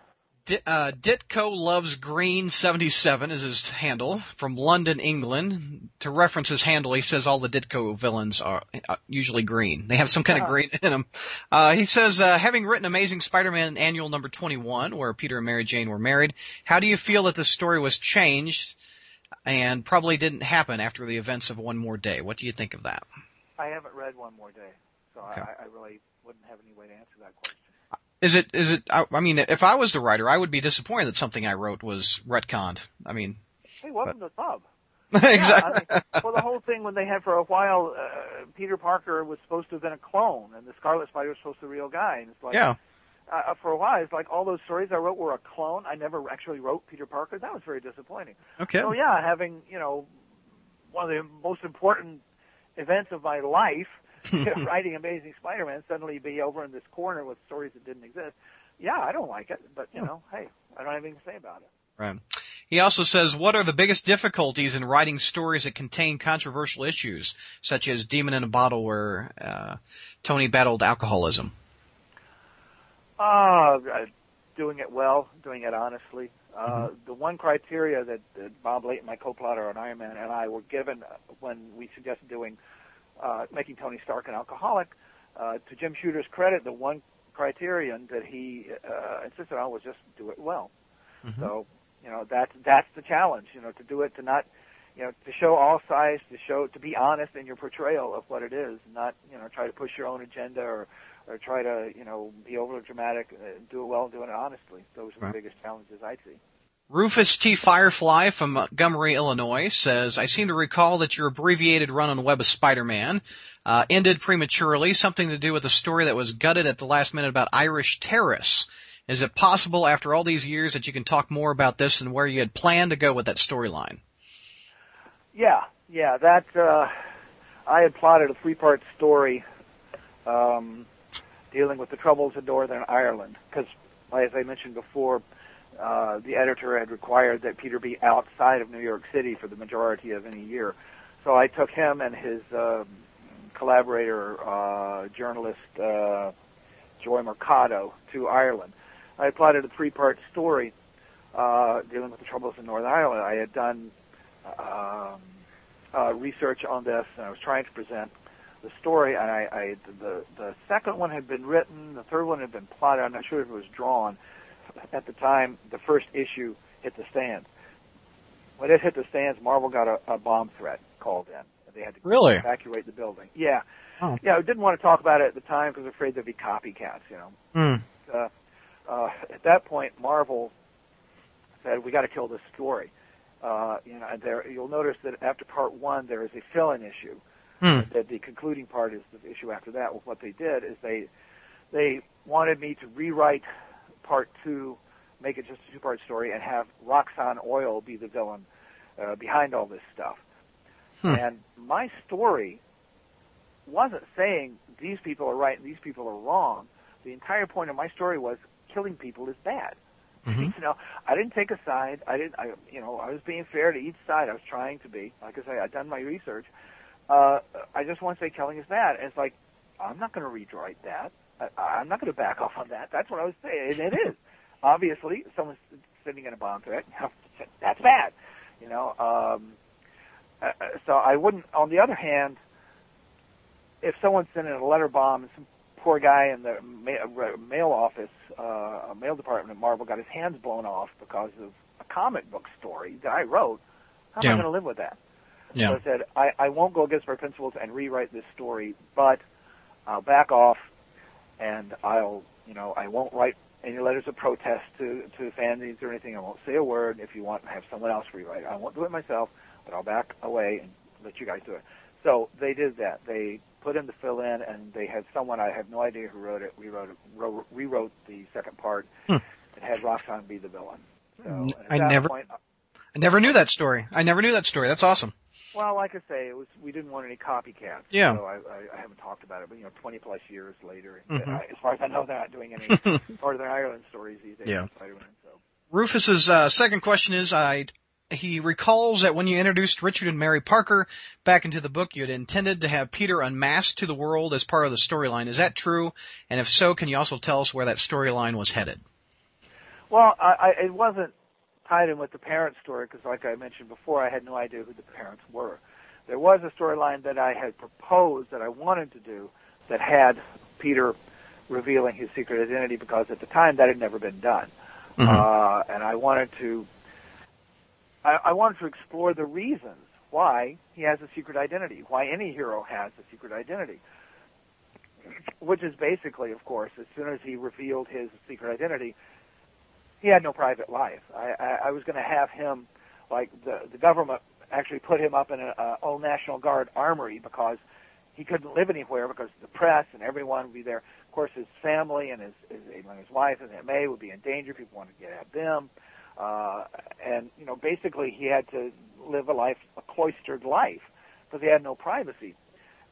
Uh, Ditko loves green 77 is his handle from London, England. To reference his handle, he says all the Ditko villains are uh, usually green. They have some kind of green in them. Uh, he says, uh, having written Amazing Spider-Man Annual Number 21, where Peter and Mary Jane were married, how do you feel that the story was changed and probably didn't happen after the events of One More Day? What do you think of that? I haven't read One More Day, so okay. I, I really wouldn't have any way to answer that question. Is it, is it, I, I mean, if I was the writer, I would be disappointed that something I wrote was retconned. I mean. Hey, welcome but... to the club. exactly. Yeah, I mean, well, the whole thing when they had for a while, uh, Peter Parker was supposed to have been a clone, and the Scarlet Spider was supposed to be a real guy, and it's like, yeah. Uh, for a while, it's like all those stories I wrote were a clone. I never actually wrote Peter Parker. That was very disappointing. Okay. So yeah, having you know one of the most important events of my life [LAUGHS] [LAUGHS] writing Amazing Spider-Man suddenly be over in this corner with stories that didn't exist. Yeah, I don't like it, but you know, hey, I don't have anything to say about it. Right. He also says, what are the biggest difficulties in writing stories that contain controversial issues, such as Demon in a Bottle where uh, Tony battled alcoholism? Uh, doing it well, doing it honestly. Uh, mm-hmm. The one criteria that, that Bob Layton, my co-plotter on Iron Man, and I were given when we suggested doing uh, making Tony Stark an alcoholic. Uh, to Jim Shooter's credit, the one criterion that he uh, insisted on was just do it well. Mm-hmm. So, you know, that's that's the challenge. You know, to do it, to not, you know, to show all sides, to show, to be honest in your portrayal of what it is, not, you know, try to push your own agenda or or try to, you know, be overly dramatic. Uh, do it well, and do it honestly. Those are the biggest challenges I see. Rufus T. Firefly from Montgomery, Illinois says, I seem to recall that your abbreviated run on Web of Spider-Man uh, ended prematurely, something to do with a story that was gutted at the last minute about Irish terrorists. Is it possible after all these years that you can talk more about this and where you had planned to go with that storyline? Yeah, yeah, that, uh, I had plotted a three-part story, um, dealing with the troubles in Northern Ireland, because, as I mentioned before, uh, the editor had required that Peter be outside of New York City for the majority of any year. So I took him and his uh, collaborator, uh, journalist uh, Joy Mercado, to Ireland. I plotted a three-part story uh, dealing with the troubles in Northern Ireland. I had done um, uh, research on this, and I was trying to present the story. And I, I the the second one had been written, the third one had been plotted. I'm not sure if it was drawn at the time the first issue hit the stands. When it hit the stands, Marvel got a, a bomb threat called in. They had to really? evacuate the building. Yeah, oh. yeah. I didn't want to talk about it at the time because I was afraid there'd be copycats. You know. Mm. Uh, uh, at that point, Marvel said, "We got to kill this story." Uh, you know, and there you'll notice that after part one, there is a fill-in issue. Mm. That the concluding part is the issue after that. Well, what they did is they they wanted me to rewrite part two, make it just a two-part story, and have Roxxon Oil be the villain uh, behind all this stuff. Hmm. And my story wasn't saying these people are right and these people are wrong. The entire point of my story was killing people is bad. Mm-hmm. You know, I didn't take a side. I didn't. I, you know, I was being fair to each side. I was trying to be. Like I say, I'd done my research. Uh, I just want to say killing is bad. And it's like, I'm not going to rewrite that. I, I'm not going to back off on that. That's what I was saying. And it is. [LAUGHS] Obviously, someone's sitting in a bomb threat. [LAUGHS] That's bad. You know, um, uh, so I wouldn't, on the other hand, if someone's sending a letter bomb and some poor guy in the ma- mail office, uh, mail department at Marvel got his hands blown off because of a comic book story that I wrote, how yeah. am I going to live with that? Yeah. So I said, I, I won't go against my principles and rewrite this story, but I'll back off and I'll, you know, I won't write any letters of protest to to fanzines or anything. I won't say a word. If you want, have someone else rewrite it. I won't do it myself, but I'll back away and let you guys do it. So they did that. They put in the fill in, and they had someone I have no idea who wrote it. We wrote it, wrote, rewrote the second part Hmm. and had Roxxon be the villain. So I never- Point, I never knew that story. I never knew that story. That's awesome. Well, like I say, it was we didn't want any copycats. Yeah. So I, I, I haven't talked about it, but you know, 20 plus years later, Mhm. I, as far as I know, they're not doing any [LAUGHS] Northern Ireland stories these days. Yeah. Spider-Man. So. Rufus's uh, second question is: I he recalls that when you introduced Richard and Mary Parker back into the book, you had intended to have Peter unmasked to the world as part of the storyline. Is that true? And if so, can you also tell us where that storyline was headed? Well, I, I, it wasn't tied in with the parent story because, like I mentioned before, I had no idea who the parents were. There was a storyline that I had proposed that I wanted to do that had Peter revealing his secret identity because at the time that had never been done, Mhm. uh, and I wanted to. I, I wanted to explore the reasons why he has a secret identity, why any hero has a secret identity. Which is basically, of course, as soon as he revealed his secret identity, he had no private life. I, I, I was going to have him, like the the government actually put him up in an uh, old National Guard armory because he couldn't live anywhere because the press and everyone would be there. Of course, his family and his his, his wife and Aunt May would be in danger. People wanted to get at them, uh, and you know, basically, he had to live a life, a cloistered life, because he had no privacy.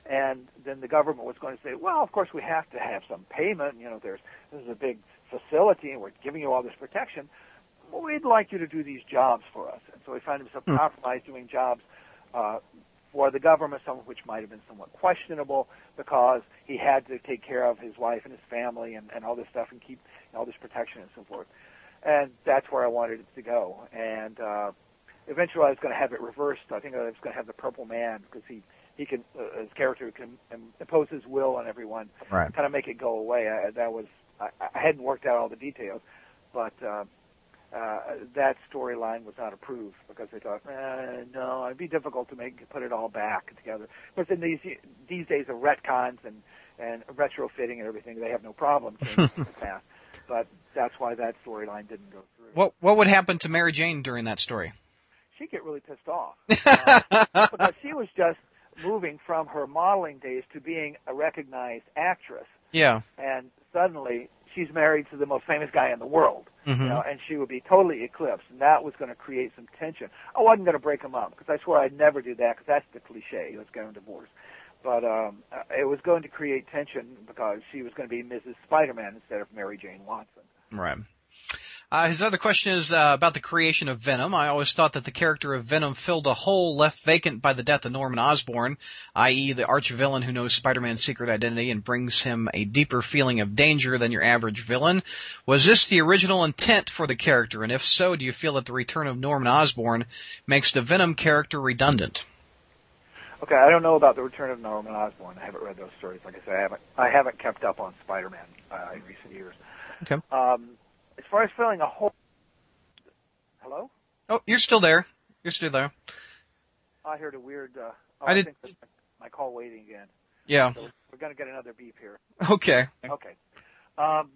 And then the government was going to say, well, of course, we have to have some payment. You know, there's this is a big facility, and we're giving you all this protection. Well, we'd like you to do these jobs for us. And so he found himself Hmm. compromised doing jobs uh, for the government, some of which might have been somewhat questionable because he had to take care of his wife and his family and, and all this stuff and keep all this protection and so forth. And that's where I wanted it to go. And uh, eventually I was going to have it reversed. I think I was going to have the Purple Man because he he can uh, his character can impose his will on everyone Right. kind of make it go away. I, that was I, I hadn't worked out all the details, but uh, uh, that storyline was not approved because they thought, eh, no, it'd be difficult to make put it all back together. But in these these days of retcons and and retrofitting and everything, they have no problem changing [LAUGHS] the past. But that's why that storyline didn't go through. What what would happen to Mary Jane during that story? She'd get really pissed off [LAUGHS] uh, because she was just moving from her modeling days to being a recognized actress. yeah. and suddenly she's married to the most famous guy in the world, Mhm. you know, and she would be totally eclipsed, and that was going to create some tension. I wasn't going to break them up because I swore I'd never do that because that's the cliche. Let's get a divorce. But um, uh, it was going to create tension because she was going to be Mrs. Spider-Man instead of Mary Jane Watson. Right. Uh, his other question is uh, about the creation of Venom. I always thought that the character of Venom filled a hole left vacant by the death of Norman Osborn, i.e. the arch-villain who knows Spider-Man's secret identity and brings him a deeper feeling of danger than your average villain. Was this the original intent for the character? And if so, do you feel that the return of Norman Osborn makes the Venom character redundant? Okay, I don't know about the return of Norman Osborn. I haven't read those stories. Like I said, I haven't I haven't kept up on Spider-Man uh, in recent years. Okay. Um, far as filling a hole, hello. Oh, you're still there. You're still there. I heard a weird. Uh, oh, I I, did- think that's my call waiting again. Yeah. So we're going to get another beep here. Okay. Okay. Um,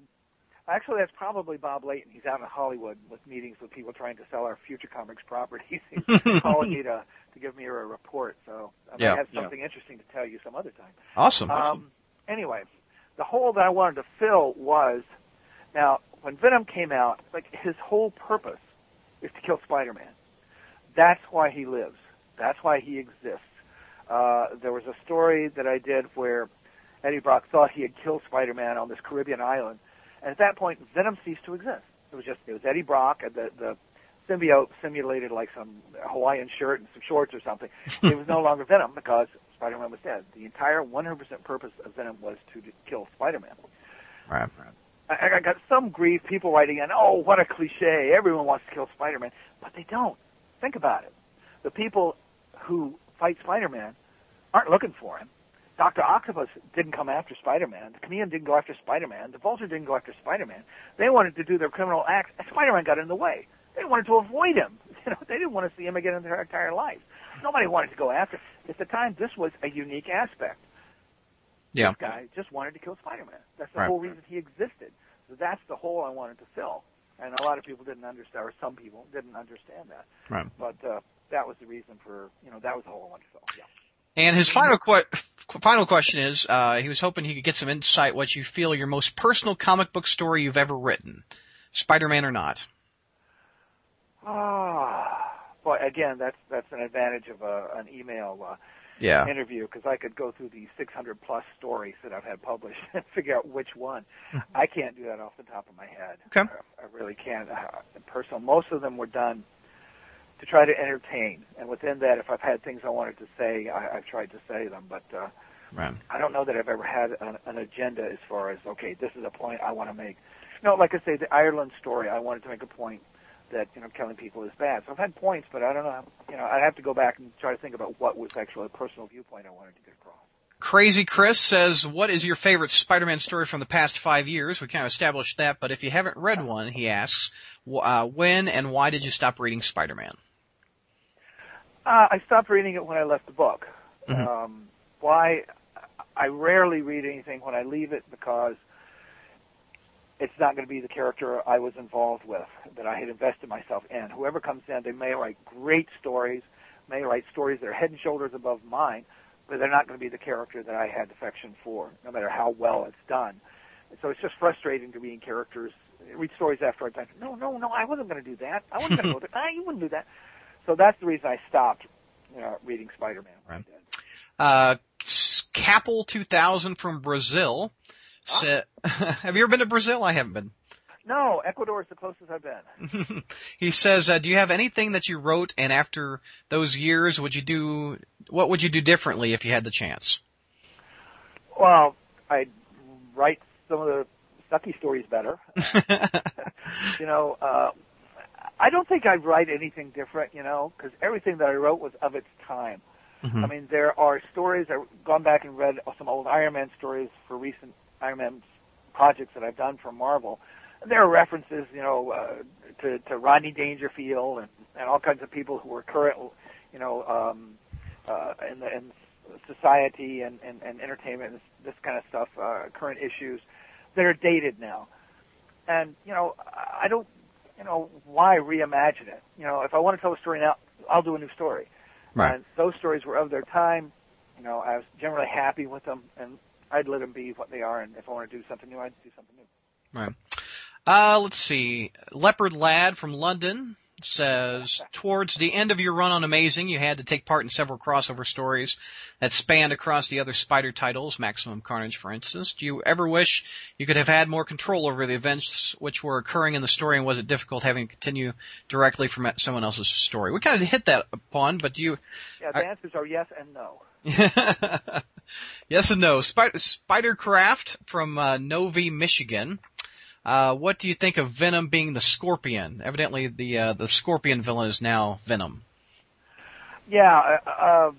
actually, that's probably Bob Layton. He's out in Hollywood with meetings with people trying to sell our future comics properties. [LAUGHS] He's calling me to to give me a report. So I might Yeah, have yeah. something interesting to tell you some other time. Awesome. Um, anyway, the hole that I wanted to fill was now when Venom came out, like his whole purpose is to kill Spider-Man. That's why he lives. That's why he exists. Uh, there was a story that I did where Eddie Brock thought he had killed Spider-Man on this Caribbean island, and at that point, Venom ceased to exist. It was just it was Eddie Brock, and the the symbiote simulated like some Hawaiian shirt and some shorts or something. it was no [LAUGHS] longer Venom because Spider-Man was dead. The entire 100% purpose of Venom was to kill Spider-Man. Right. right. I, I got some grief, people writing in, oh, what a cliche. Everyone wants to kill Spider-Man. But they don't. Think about it. The people who fight Spider-Man aren't looking for him. Dr. Octopus didn't come after Spider-Man. The Chameleon didn't go after Spider-Man. The Vulture didn't go after Spider-Man. They wanted to do their criminal acts, and Spider-Man got in the way. They wanted to avoid him. [LAUGHS] You know, they didn't want to see him again in their entire life. Nobody wanted to go after. At the time, this was a unique aspect Yeah. this guy just wanted to kill Spider-Man. That's the Right. whole reason he existed. So that's the hole I wanted to fill. And a lot of people didn't understand, or some people didn't understand that. Right. But uh, that was the reason for you know that was the whole I wanted to fill. Yeah. And his final que- final question is, uh, he was hoping he could get some insight what you feel your most personal comic book story you've ever written, Spider-Man or not. Ah, boy, again, that's that's an advantage of a, an email uh, Yeah. interview because I could go through the 600 plus stories that I've had published [LAUGHS] and figure out which one. I can't do that off the top of my head. Okay. I, I really can't. Uh, personal, most of them were done to try to entertain, and within that, if I've had things I wanted to say, I, I've tried to say them. But uh, Right. I don't know that I've ever had an, an agenda as far as okay, this is a point I want to make. No, like I say, the Ireland story, I wanted to make a point that you know killing people is bad. So I've had points, but I don't know. You know, I'd have to go back and try to think about what was actually a personal viewpoint I wanted to get across. Crazy Chris says, what is your favorite Spider-Man story from the past five years? We kind of established that, but if you haven't read one, he asks, uh, when and why did you stop reading Spider-Man? Uh, I stopped reading it when I left the book. Mhm. Um, why? I rarely read anything when I leave it because it's not going to be the character I was involved with that I had invested myself in. Whoever comes in, they may write great stories, may write stories that are head and shoulders above mine, but they're not going to be the character that I had affection for, no matter how well it's done. So it's just frustrating to read characters, read stories after I've done. No, no, no, I wasn't going to do that. I wasn't going to go there. [LAUGHS] Ah, you wouldn't do that. So that's the reason I stopped you know, reading Spider-Man. Right. Uh, Capel 2000 from Brazil said, [LAUGHS] have you ever been to Brazil? I haven't been. No, Ecuador is the closest I've been. [LAUGHS] he says, uh, do you have anything that you wrote and after those years, would you do, what would you do differently if you had the chance? Well, I'd write some of the sucky stories better. [LAUGHS] you know, uh, I don't think I'd write anything different, you know, because everything that I wrote was of its time. Mhm. I mean, there are stories. I've gone back and read some old Iron Man stories for recent Iron Man projects that I've done for Marvel. There are references, you know, uh, to, to Rodney Dangerfield and, and all kinds of people who were current, you know, um, uh, in, the, in society and, and, and entertainment, and this, this kind of stuff, uh, current issues that are dated now. And, you know, I I don't, you know, why reimagine it? You know, if I want to tell a story now, I'll do a new story. Right. And those stories were of their time. You know, I was generally happy with them, and I'd let them be what they are. And if I want to do something new, I'd do something new. Right. Uh, let's see. Leopard Lad from London says, [LAUGHS] towards the end of your run on Amazing, you had to take part in several crossover stories that spanned across the other Spider titles, Maximum Carnage, for instance. Do you ever wish you could have had more control over the events which were occurring in the story, and was it difficult having to continue directly from someone else's story? We kind of hit that upon, but do you, Yeah, the answers are yes and no. [LAUGHS] [LAUGHS] yes and no. Spider, Spidercraft from uh, Novi, Michigan. Uh, what do you think of Venom being the Scorpion? Evidently, the uh, the Scorpion villain is now Venom. Yeah. Uh, uh,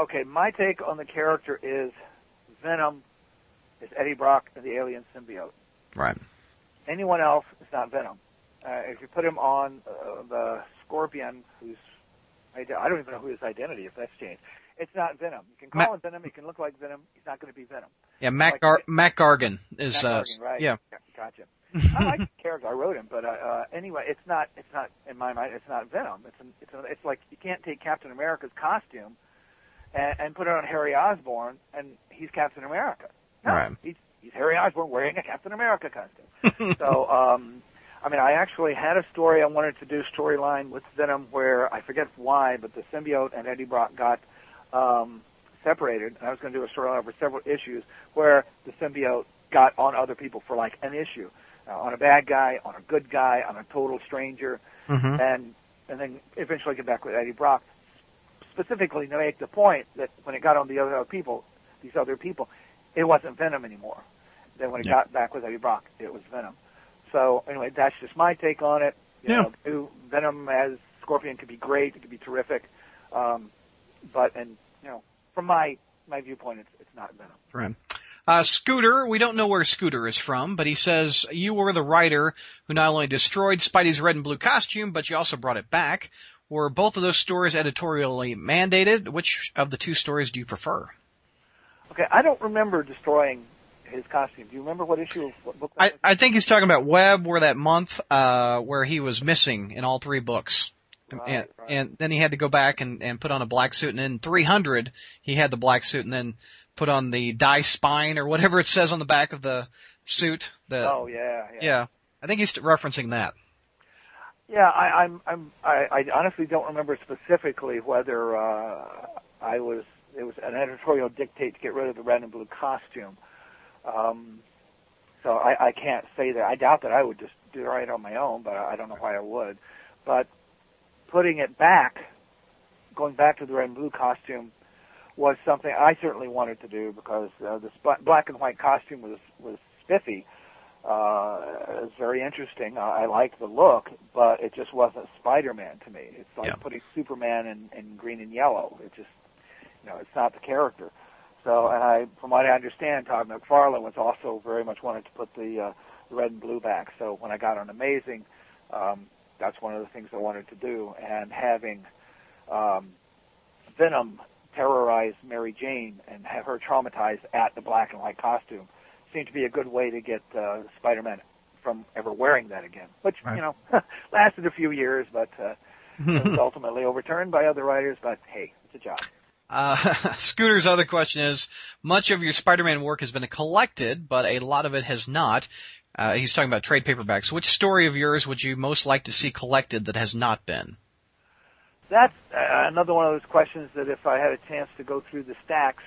okay, my take on the character is Venom is Eddie Brock and the alien symbiote. Right. Anyone else is not Venom. Uh, if you put him on uh, the Scorpion, who's I don't even know who his identity if that's changed. It's not Venom. You can call Ma- him Venom. He can look like Venom. He's not going to be Venom. Yeah, Mac Like- Gar- Mac Gargan is. Matt uh, Gargan, right? Yeah. Gotcha. I like the character. I wrote him, but uh, uh, anyway, it's not. It's not in my mind. It's not Venom. It's an, it's it's like you can't take Captain America's costume and, and put it on Harry Osborn, and he's Captain America. No, Right. he's he's Harry Osborn wearing a Captain America costume. [LAUGHS] so, um, I mean, I actually had a story I wanted to do storyline with Venom where I forget why, but the symbiote and Eddie Brock got um, separated, and I was going to do a storyline over several issues where the symbiote got on other people for like an issue, uh, on a bad guy, on a good guy, on a total stranger, Mhm. and and then eventually get back with Eddie Brock, specifically to make the point that when it got on the other people, these other people, it wasn't Venom anymore. Then when it Yeah. got back with Eddie Brock, it was Venom. So anyway, that's just my take on it. You Yeah. know, Venom as Scorpion could be great, it could be terrific, um, but and you know, from my my viewpoint, it's it's not Venom. Right. Uh, Scooter, we don't know where Scooter is from, but he says you were the writer who not only destroyed Spidey's red and blue costume, but you also brought it back. Were both of those stories editorially mandated? Which of the two stories do you prefer? Okay, I don't remember destroying his costume. Do you remember what issue of what book I? I think he's talking about Web, where that month, uh, where he was missing in all three books. And, Right, and then he had to go back and, and put on a black suit, and in 300 he had the black suit, and then put on the die spine or whatever it says on the back of the suit. The Oh yeah, yeah. yeah, I think he's referencing that. Yeah, I, I'm, I'm, I, I honestly don't remember specifically whether uh, I was. It was an editorial dictate to get rid of the red and blue costume. Um, so I, I can't say that. I doubt that I would just do it right on my own, but I don't know why I would. But putting it back, going back to the red and blue costume, was something I certainly wanted to do because uh, the sp- black and white costume was was spiffy. Uh, it was very interesting. I, I liked the look, but it just wasn't Spider-Man to me. It's like Yeah. putting Superman in, in green and yellow. It just, you know, it's not the character. So, and I, from what I understand, Todd McFarlane was also very much wanted to put the, uh, the red and blue back. So when I got on Amazing, um, that's one of the things I wanted to do. And having um, Venom terrorize Mary Jane and have her traumatized at the black and white costume seemed to be a good way to get uh, Spider-Man from ever wearing that again. Which Right. you know [LAUGHS] lasted a few years, but uh, [LAUGHS] was ultimately overturned by other writers. But hey, it's a job. Uh, [LAUGHS] Scooter's other question is, much of your Spider-Man work has been collected, but a lot of it has not. Uh, he's talking about trade paperbacks. Which story of yours would you most like to see collected that has not been? That's uh, another one of those questions that if I had a chance to go through the stacks,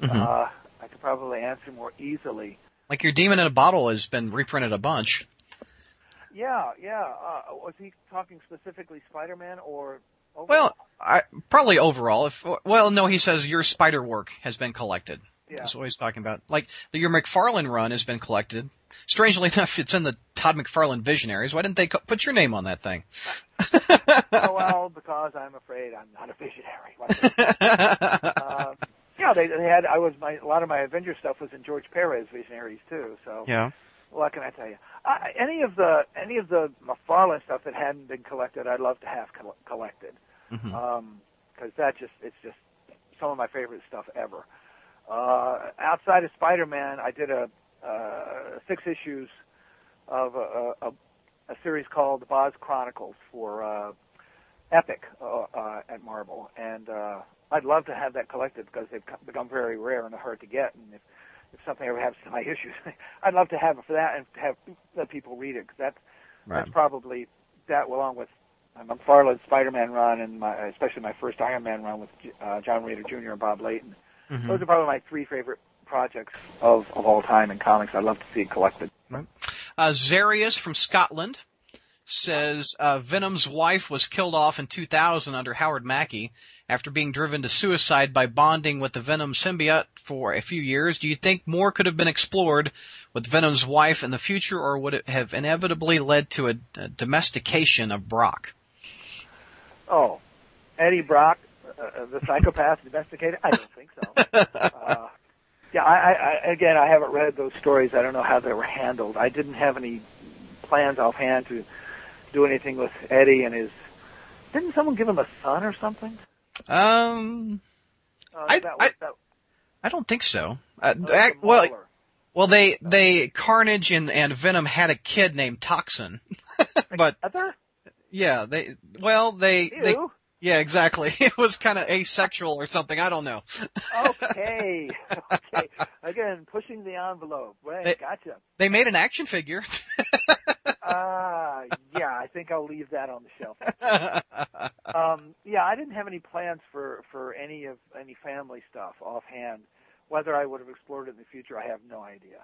Mhm. uh, I could probably answer more easily. Like your Demon in a Bottle has been reprinted a bunch. Yeah, yeah. Uh, was he talking specifically Spider-Man or? Overall? Well, I, probably overall. If well, no, he says your spider work has been collected. Yeah. What he's talking about. Like the, your McFarlane run has been collected. Strangely [LAUGHS] enough, it's in the Todd McFarlane Visionaries. Why didn't they co- put your name on that thing? [LAUGHS] oh, well, because I'm afraid I'm not a visionary. [LAUGHS] um, yeah, they, they had. I was my a lot of my Avenger stuff was in George Perez Visionaries too. So yeah. what can I tell you? Uh, any of the any of the McFarlane stuff that hadn't been collected, I'd love to have col- collected. Mhm. Um 'cause that just it's just some of my favorite stuff ever. Uh, outside of Spider-Man, I did a uh, six issues of a, a, a series called The Bozz Chronicles for uh, Epic uh, uh, at Marvel, and uh, I'd love to have that collected because they've become very rare and hard to get. And if if something ever happens to my [LAUGHS] issues, [LAUGHS] I'd love to have it for that and have let people read it because that's Right. that's probably that along with my McFarlane Spider-Man run and my especially my first Iron Man run with uh, John Romita Jr. and Bob Layton. Mhm. Those are probably my three favorite projects of, of all time in comics. I'd love to see it collected. Uh, Zarius from Scotland says uh, Venom's wife was killed off in 2000 under Howard Mackie after being driven to suicide by bonding with the Venom symbiote for a few years. Do you think more could have been explored with Venom's wife in the future, or would it have inevitably led to a, a domestication of Brock? Oh, Eddie Brock, uh, the psychopath domesticated? I don't think so. Uh, yeah, I, I, I, again, I haven't read those stories. I don't know how they were handled. I didn't have any plans offhand to do anything with Eddie and his. Didn't someone give him a son or something? Um, Uh, I- that was, I- that, I don't think so. Uh, that was ac- the well, well, they they Carnage and and Venom had a kid named Toxin, [LAUGHS] but yeah, they well they they Ew. Yeah, exactly. [LAUGHS] It was kind of asexual or something. I don't know. Okay. [LAUGHS] okay. Again, pushing the envelope. Right. They- gotcha. They made an action figure. [LAUGHS] Ah, yeah, I think I'll leave that on the shelf. Um, yeah, I didn't have any plans for for any of any family stuff offhand. Whether I would have explored it in the future, I have no idea.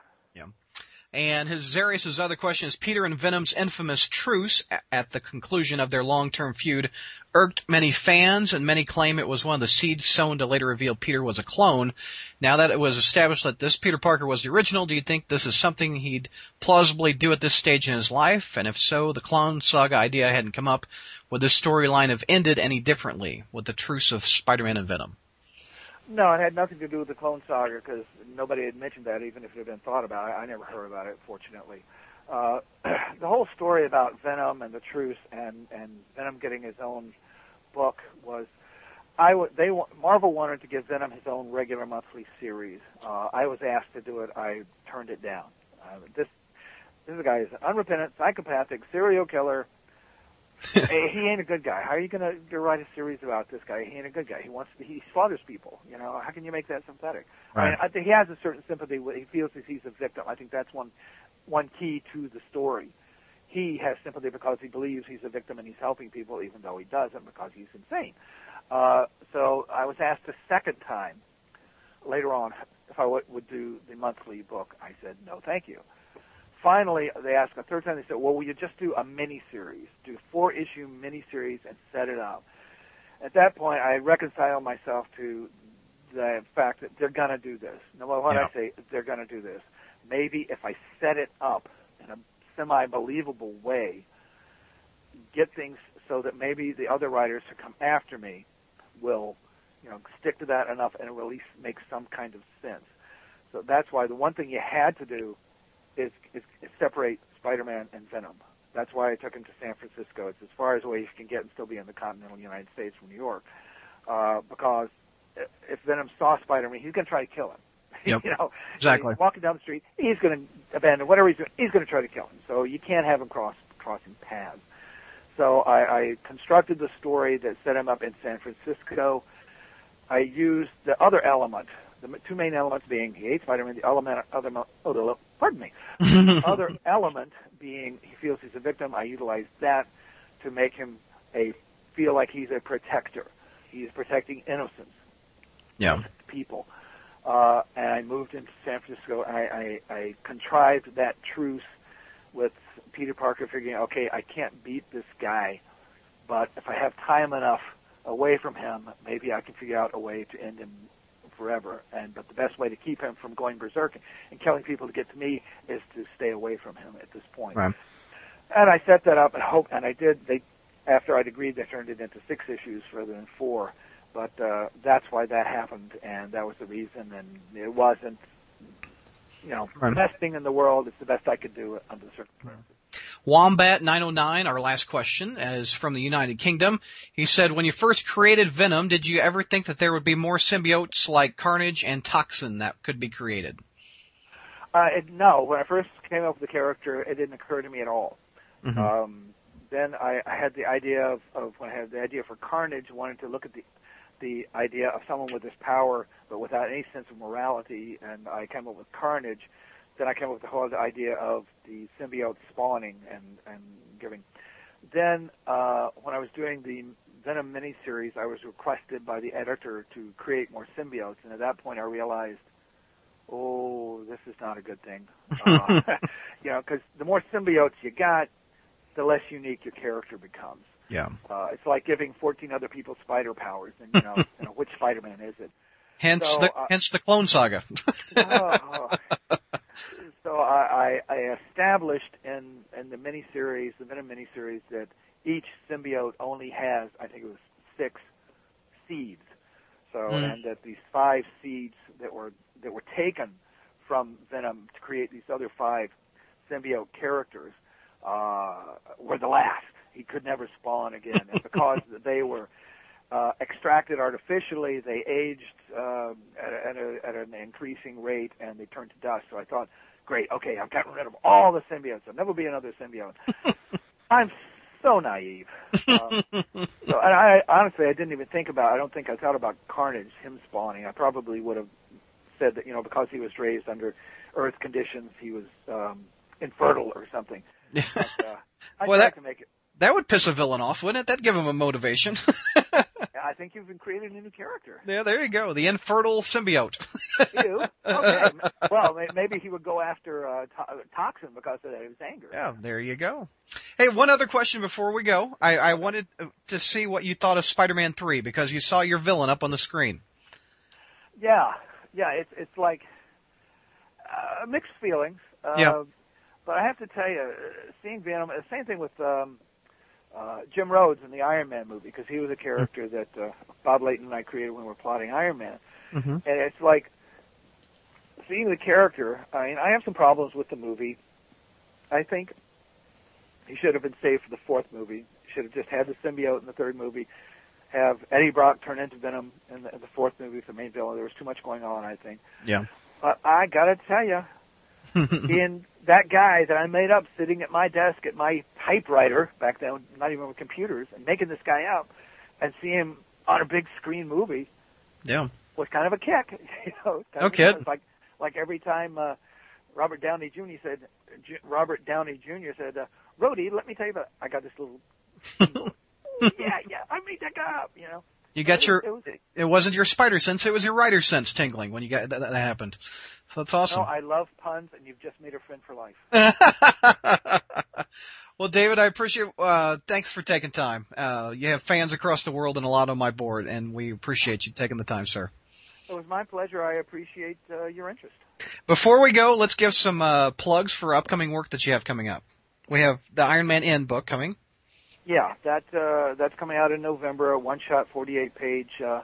And his Zarius' other question is Peter and Venom's infamous truce at the conclusion of their long-term feud irked many fans, and many claim it was one of the seeds sown to later reveal Peter was a clone. Now that it was established that this Peter Parker was the original, do you think this is something he'd plausibly do at this stage in his life? And if so, the clone saga idea hadn't come up, would this storyline have ended any differently with the truce of Spider-Man and Venom? No, it had nothing to do with the Clone Saga because nobody had mentioned that, even if it had been thought about. I, never heard about it, fortunately. Uh, [CLEARS THROAT] the whole story about Venom and the truce and and Venom getting his own book was, I w- they wa- Marvel wanted to give Venom his own regular monthly series. Uh, I was asked to do it. I turned it down. Uh, this this guy is an unrepentant, psychopathic serial killer [LAUGHS] hey, he ain't a good guy. How are you going to write a series about this guy? He ain't a good guy. He wants to, he slaughters people. You know, how can you make that sympathetic? Right. I mean, I think he has a certain sympathy. He feels that he's a victim. I think that's one one key to the story. He has sympathy because he believes he's a victim and he's helping people, even though he doesn't because he's insane. Uh, so I was asked a second time later on if I w- would do the monthly book. I said no, thank you. Finally, they asked a third time. They said, "Well, will you just do a mini series? Do four issue mini series and set it up?" At that point, I reconciled myself to the fact that they're going to do this. No matter what Yeah. I say, they're going to do this. Maybe if I set it up in a semi-believable way, get things so that maybe the other writers who come after me will, you know, stick to that enough and it will at least make some kind of sense. So that's why the one thing you had to do is, is, is separate Spider-Man and Venom. That's why I took him to San Francisco. It's as far as away you can get and still be in the continental United States from New York. Uh, because if Venom saw Spider-Man, he's going to try to kill him. [LAUGHS] Yep. you know, Exactly. He's walking down the street, he's going to abandon whatever he's doing. He's going to try to kill him. So you can't have him cross crossing paths. So I, I constructed the story that set him up in San Francisco. I used the other element, the two main elements being he hates Spider-Man, the element, other, oh, the, pardon me, [LAUGHS] other element being he feels he's a victim. I utilized that to make him a feel like he's a protector. He's protecting innocence Yeah. people. Uh, and I moved into San Francisco. And I, I, I contrived that truce with Peter Parker, figuring, okay, I can't beat this guy, but if I have time enough away from him, maybe I can figure out a way to end him forever. And but the best way to keep him from going berserk and killing people to get to me is to stay away from him at this point. Right. And I set that up and hope, and I did. They, after I'd agreed, they turned it into six issues rather than four. But uh, that's why that happened, and that was the reason. And it wasn't, you know, Right. the best thing in the world. It's the best I could do under the circumstances. Wombat 909, our last question, is from the United Kingdom. He said, when you first created Venom, did you ever think that there would be more symbiotes like Carnage and Toxin that could be created? Uh, it, no, when I first came up with the character, it didn't occur to me at all. Mhm. Um, then I, I had the idea of, of when I had the idea for Carnage, wanted to look at the the idea of someone with this power but without any sense of morality, and I came up with Carnage. Then I came up with the whole idea of the symbiote spawning and and giving. Then uh, when I was doing the Venom miniseries, I was requested by the editor to create more symbiotes, and at that point I realized, oh, this is not a good thing. [LAUGHS] Uh, [LAUGHS] you know, because the more symbiotes you got, the less unique your character becomes. Yeah. Uh, it's like giving 14 other people spider powers, and you know, [LAUGHS] you know which Spider-Man is it? Hence So, the uh, hence the Clone Saga. Oh. So I, I, I established in in the miniseries, the Venom miniseries, that each symbiote only has, I think it was six seeds. So, Mm. and that these five seeds that were that were taken from Venom to create these other five symbiote characters uh, were the last. He could never spawn again, and because [LAUGHS] they were uh, extracted artificially. They aged um, at, a, at, a, at an increasing rate, and they turned to dust. So I thought, great, okay, I've gotten rid of all the symbiotes. There'll never be another symbiote. [LAUGHS] I'm so naive. Um, so, and I honestly, I didn't even think about. I don't think I thought about Carnage, him spawning. I probably would have said that you know because he was raised under Earth conditions, he was um, infertile or something. [LAUGHS] But, uh, I Boy, tried that- to make it. That would piss a villain off, wouldn't it? That'd give him a motivation. [LAUGHS] I think you've been creating a new character. yeah, there you go. The infertile symbiote. you. [LAUGHS] Okay. well, maybe he would go after uh, to- Toxin because of his anger. Yeah, there you go. Hey, one other question before we go. I, I wanted to see what you thought of Spider-Man 3 because you saw your villain up on the screen. Yeah, yeah. It's it's like uh, mixed feelings. Uh, Yeah. But I have to tell you, uh, seeing Venom, the same thing with um, uh, Jim Rhodes in the Iron Man movie because he was a character that uh, Bob Layton and I created when we were plotting Iron Man. Mm-hmm. and it's like seeing the character. I mean, I have some problems with the movie. I think he should have been saved for the fourth movie. He should have just had the symbiote in the third movie. Have Eddie Brock turn into Venom in the, in the fourth movie for the main villain. There was too much going on, I think. Yeah. But I gotta tell you, [LAUGHS] in that guy that I made up sitting at my desk at my typewriter back then, not even with computers, and making this guy up, and see him on a big screen movie Yeah. was kind of a kick. [LAUGHS] You know, kind No kid. Like like every time uh, Robert Downey Jr. said, J- Robert Downey Jr. said, uh, "Rhodey, let me tell you about. I got this little." [LAUGHS] yeah, yeah, I made that guy up. You know. You got It your. it was- It wasn't your spider sense; it was your writer sense tingling when you got that, that happened. So that's awesome. No, I love puns, and you've just made a friend for life. [LAUGHS] well, David, I appreciate. Uh, thanks for taking time. Uh, you have fans across the world and a lot on my board, and we appreciate you taking the time, sir. It was my pleasure. I appreciate uh, your interest. Before we go, let's give some uh, plugs for upcoming work that you have coming up. We have the Iron Man End book coming. Yeah, that uh, that's coming out in November. A one-shot, 48-page uh,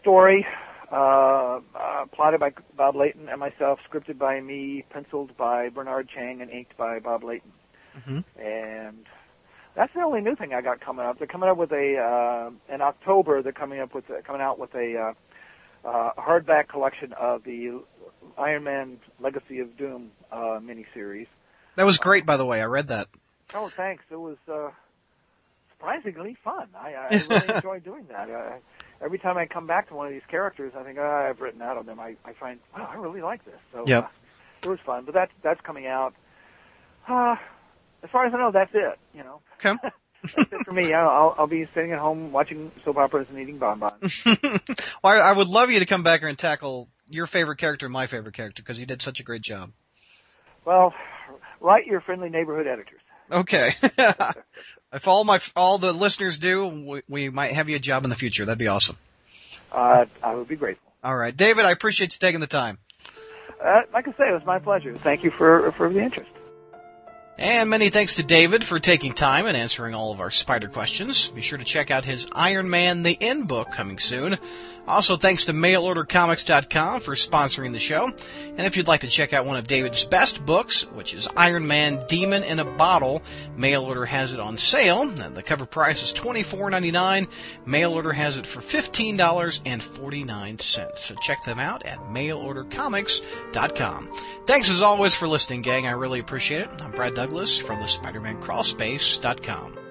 story, uh, uh, plotted by Bob Layton and myself, scripted by me, penciled by Bernard Chang, and inked by Bob Layton. Mhm. And that's the only new thing I got coming up. They're coming up with a uh, in October. They're coming up with a, coming out with a uh, uh, hardback collection of the Iron Man Legacy of Doom uh, miniseries. That was great, by the way. I read that. Oh, thanks. It was uh, surprisingly fun. I, I [LAUGHS] really enjoyed doing that. Uh, every time I come back to one of these characters, I think, oh, I've written out of them. I, I find, wow, I really like this. So Yep. uh, it was fun. But that's that's coming out. Uh, as far as I know, that's it. You know, Okay. [LAUGHS] that's it for me. I'll, I'll be sitting at home watching soap operas and eating bonbons. [LAUGHS] well, I, I would love you to come back here and tackle your favorite character and my favorite character because you did such a great job. well, write your friendly neighborhood editors. Okay. [LAUGHS] if all my all the listeners do, we, we might have you a job in the future. That'd be awesome. Uh, I would be grateful. All right, David, I appreciate you taking the time. Uh, like I say, it was my pleasure. Thank you for for the interest. And many thanks to David for taking time and answering all of our spider questions. Be sure to check out his Iron Man The End book coming soon. Also, thanks to mailordercomics.com for sponsoring the show. And if you'd like to check out one of David's best books, which is Iron Man Demon in a Bottle, Mail Order has it on sale. And the cover price is $24.99. Mail Order has it for $15.49. So check them out at mailordercomics.com. Thanks as always for listening, gang. I really appreciate it. I'm Brad Douglas from the Spider-Man Crawlspace.com.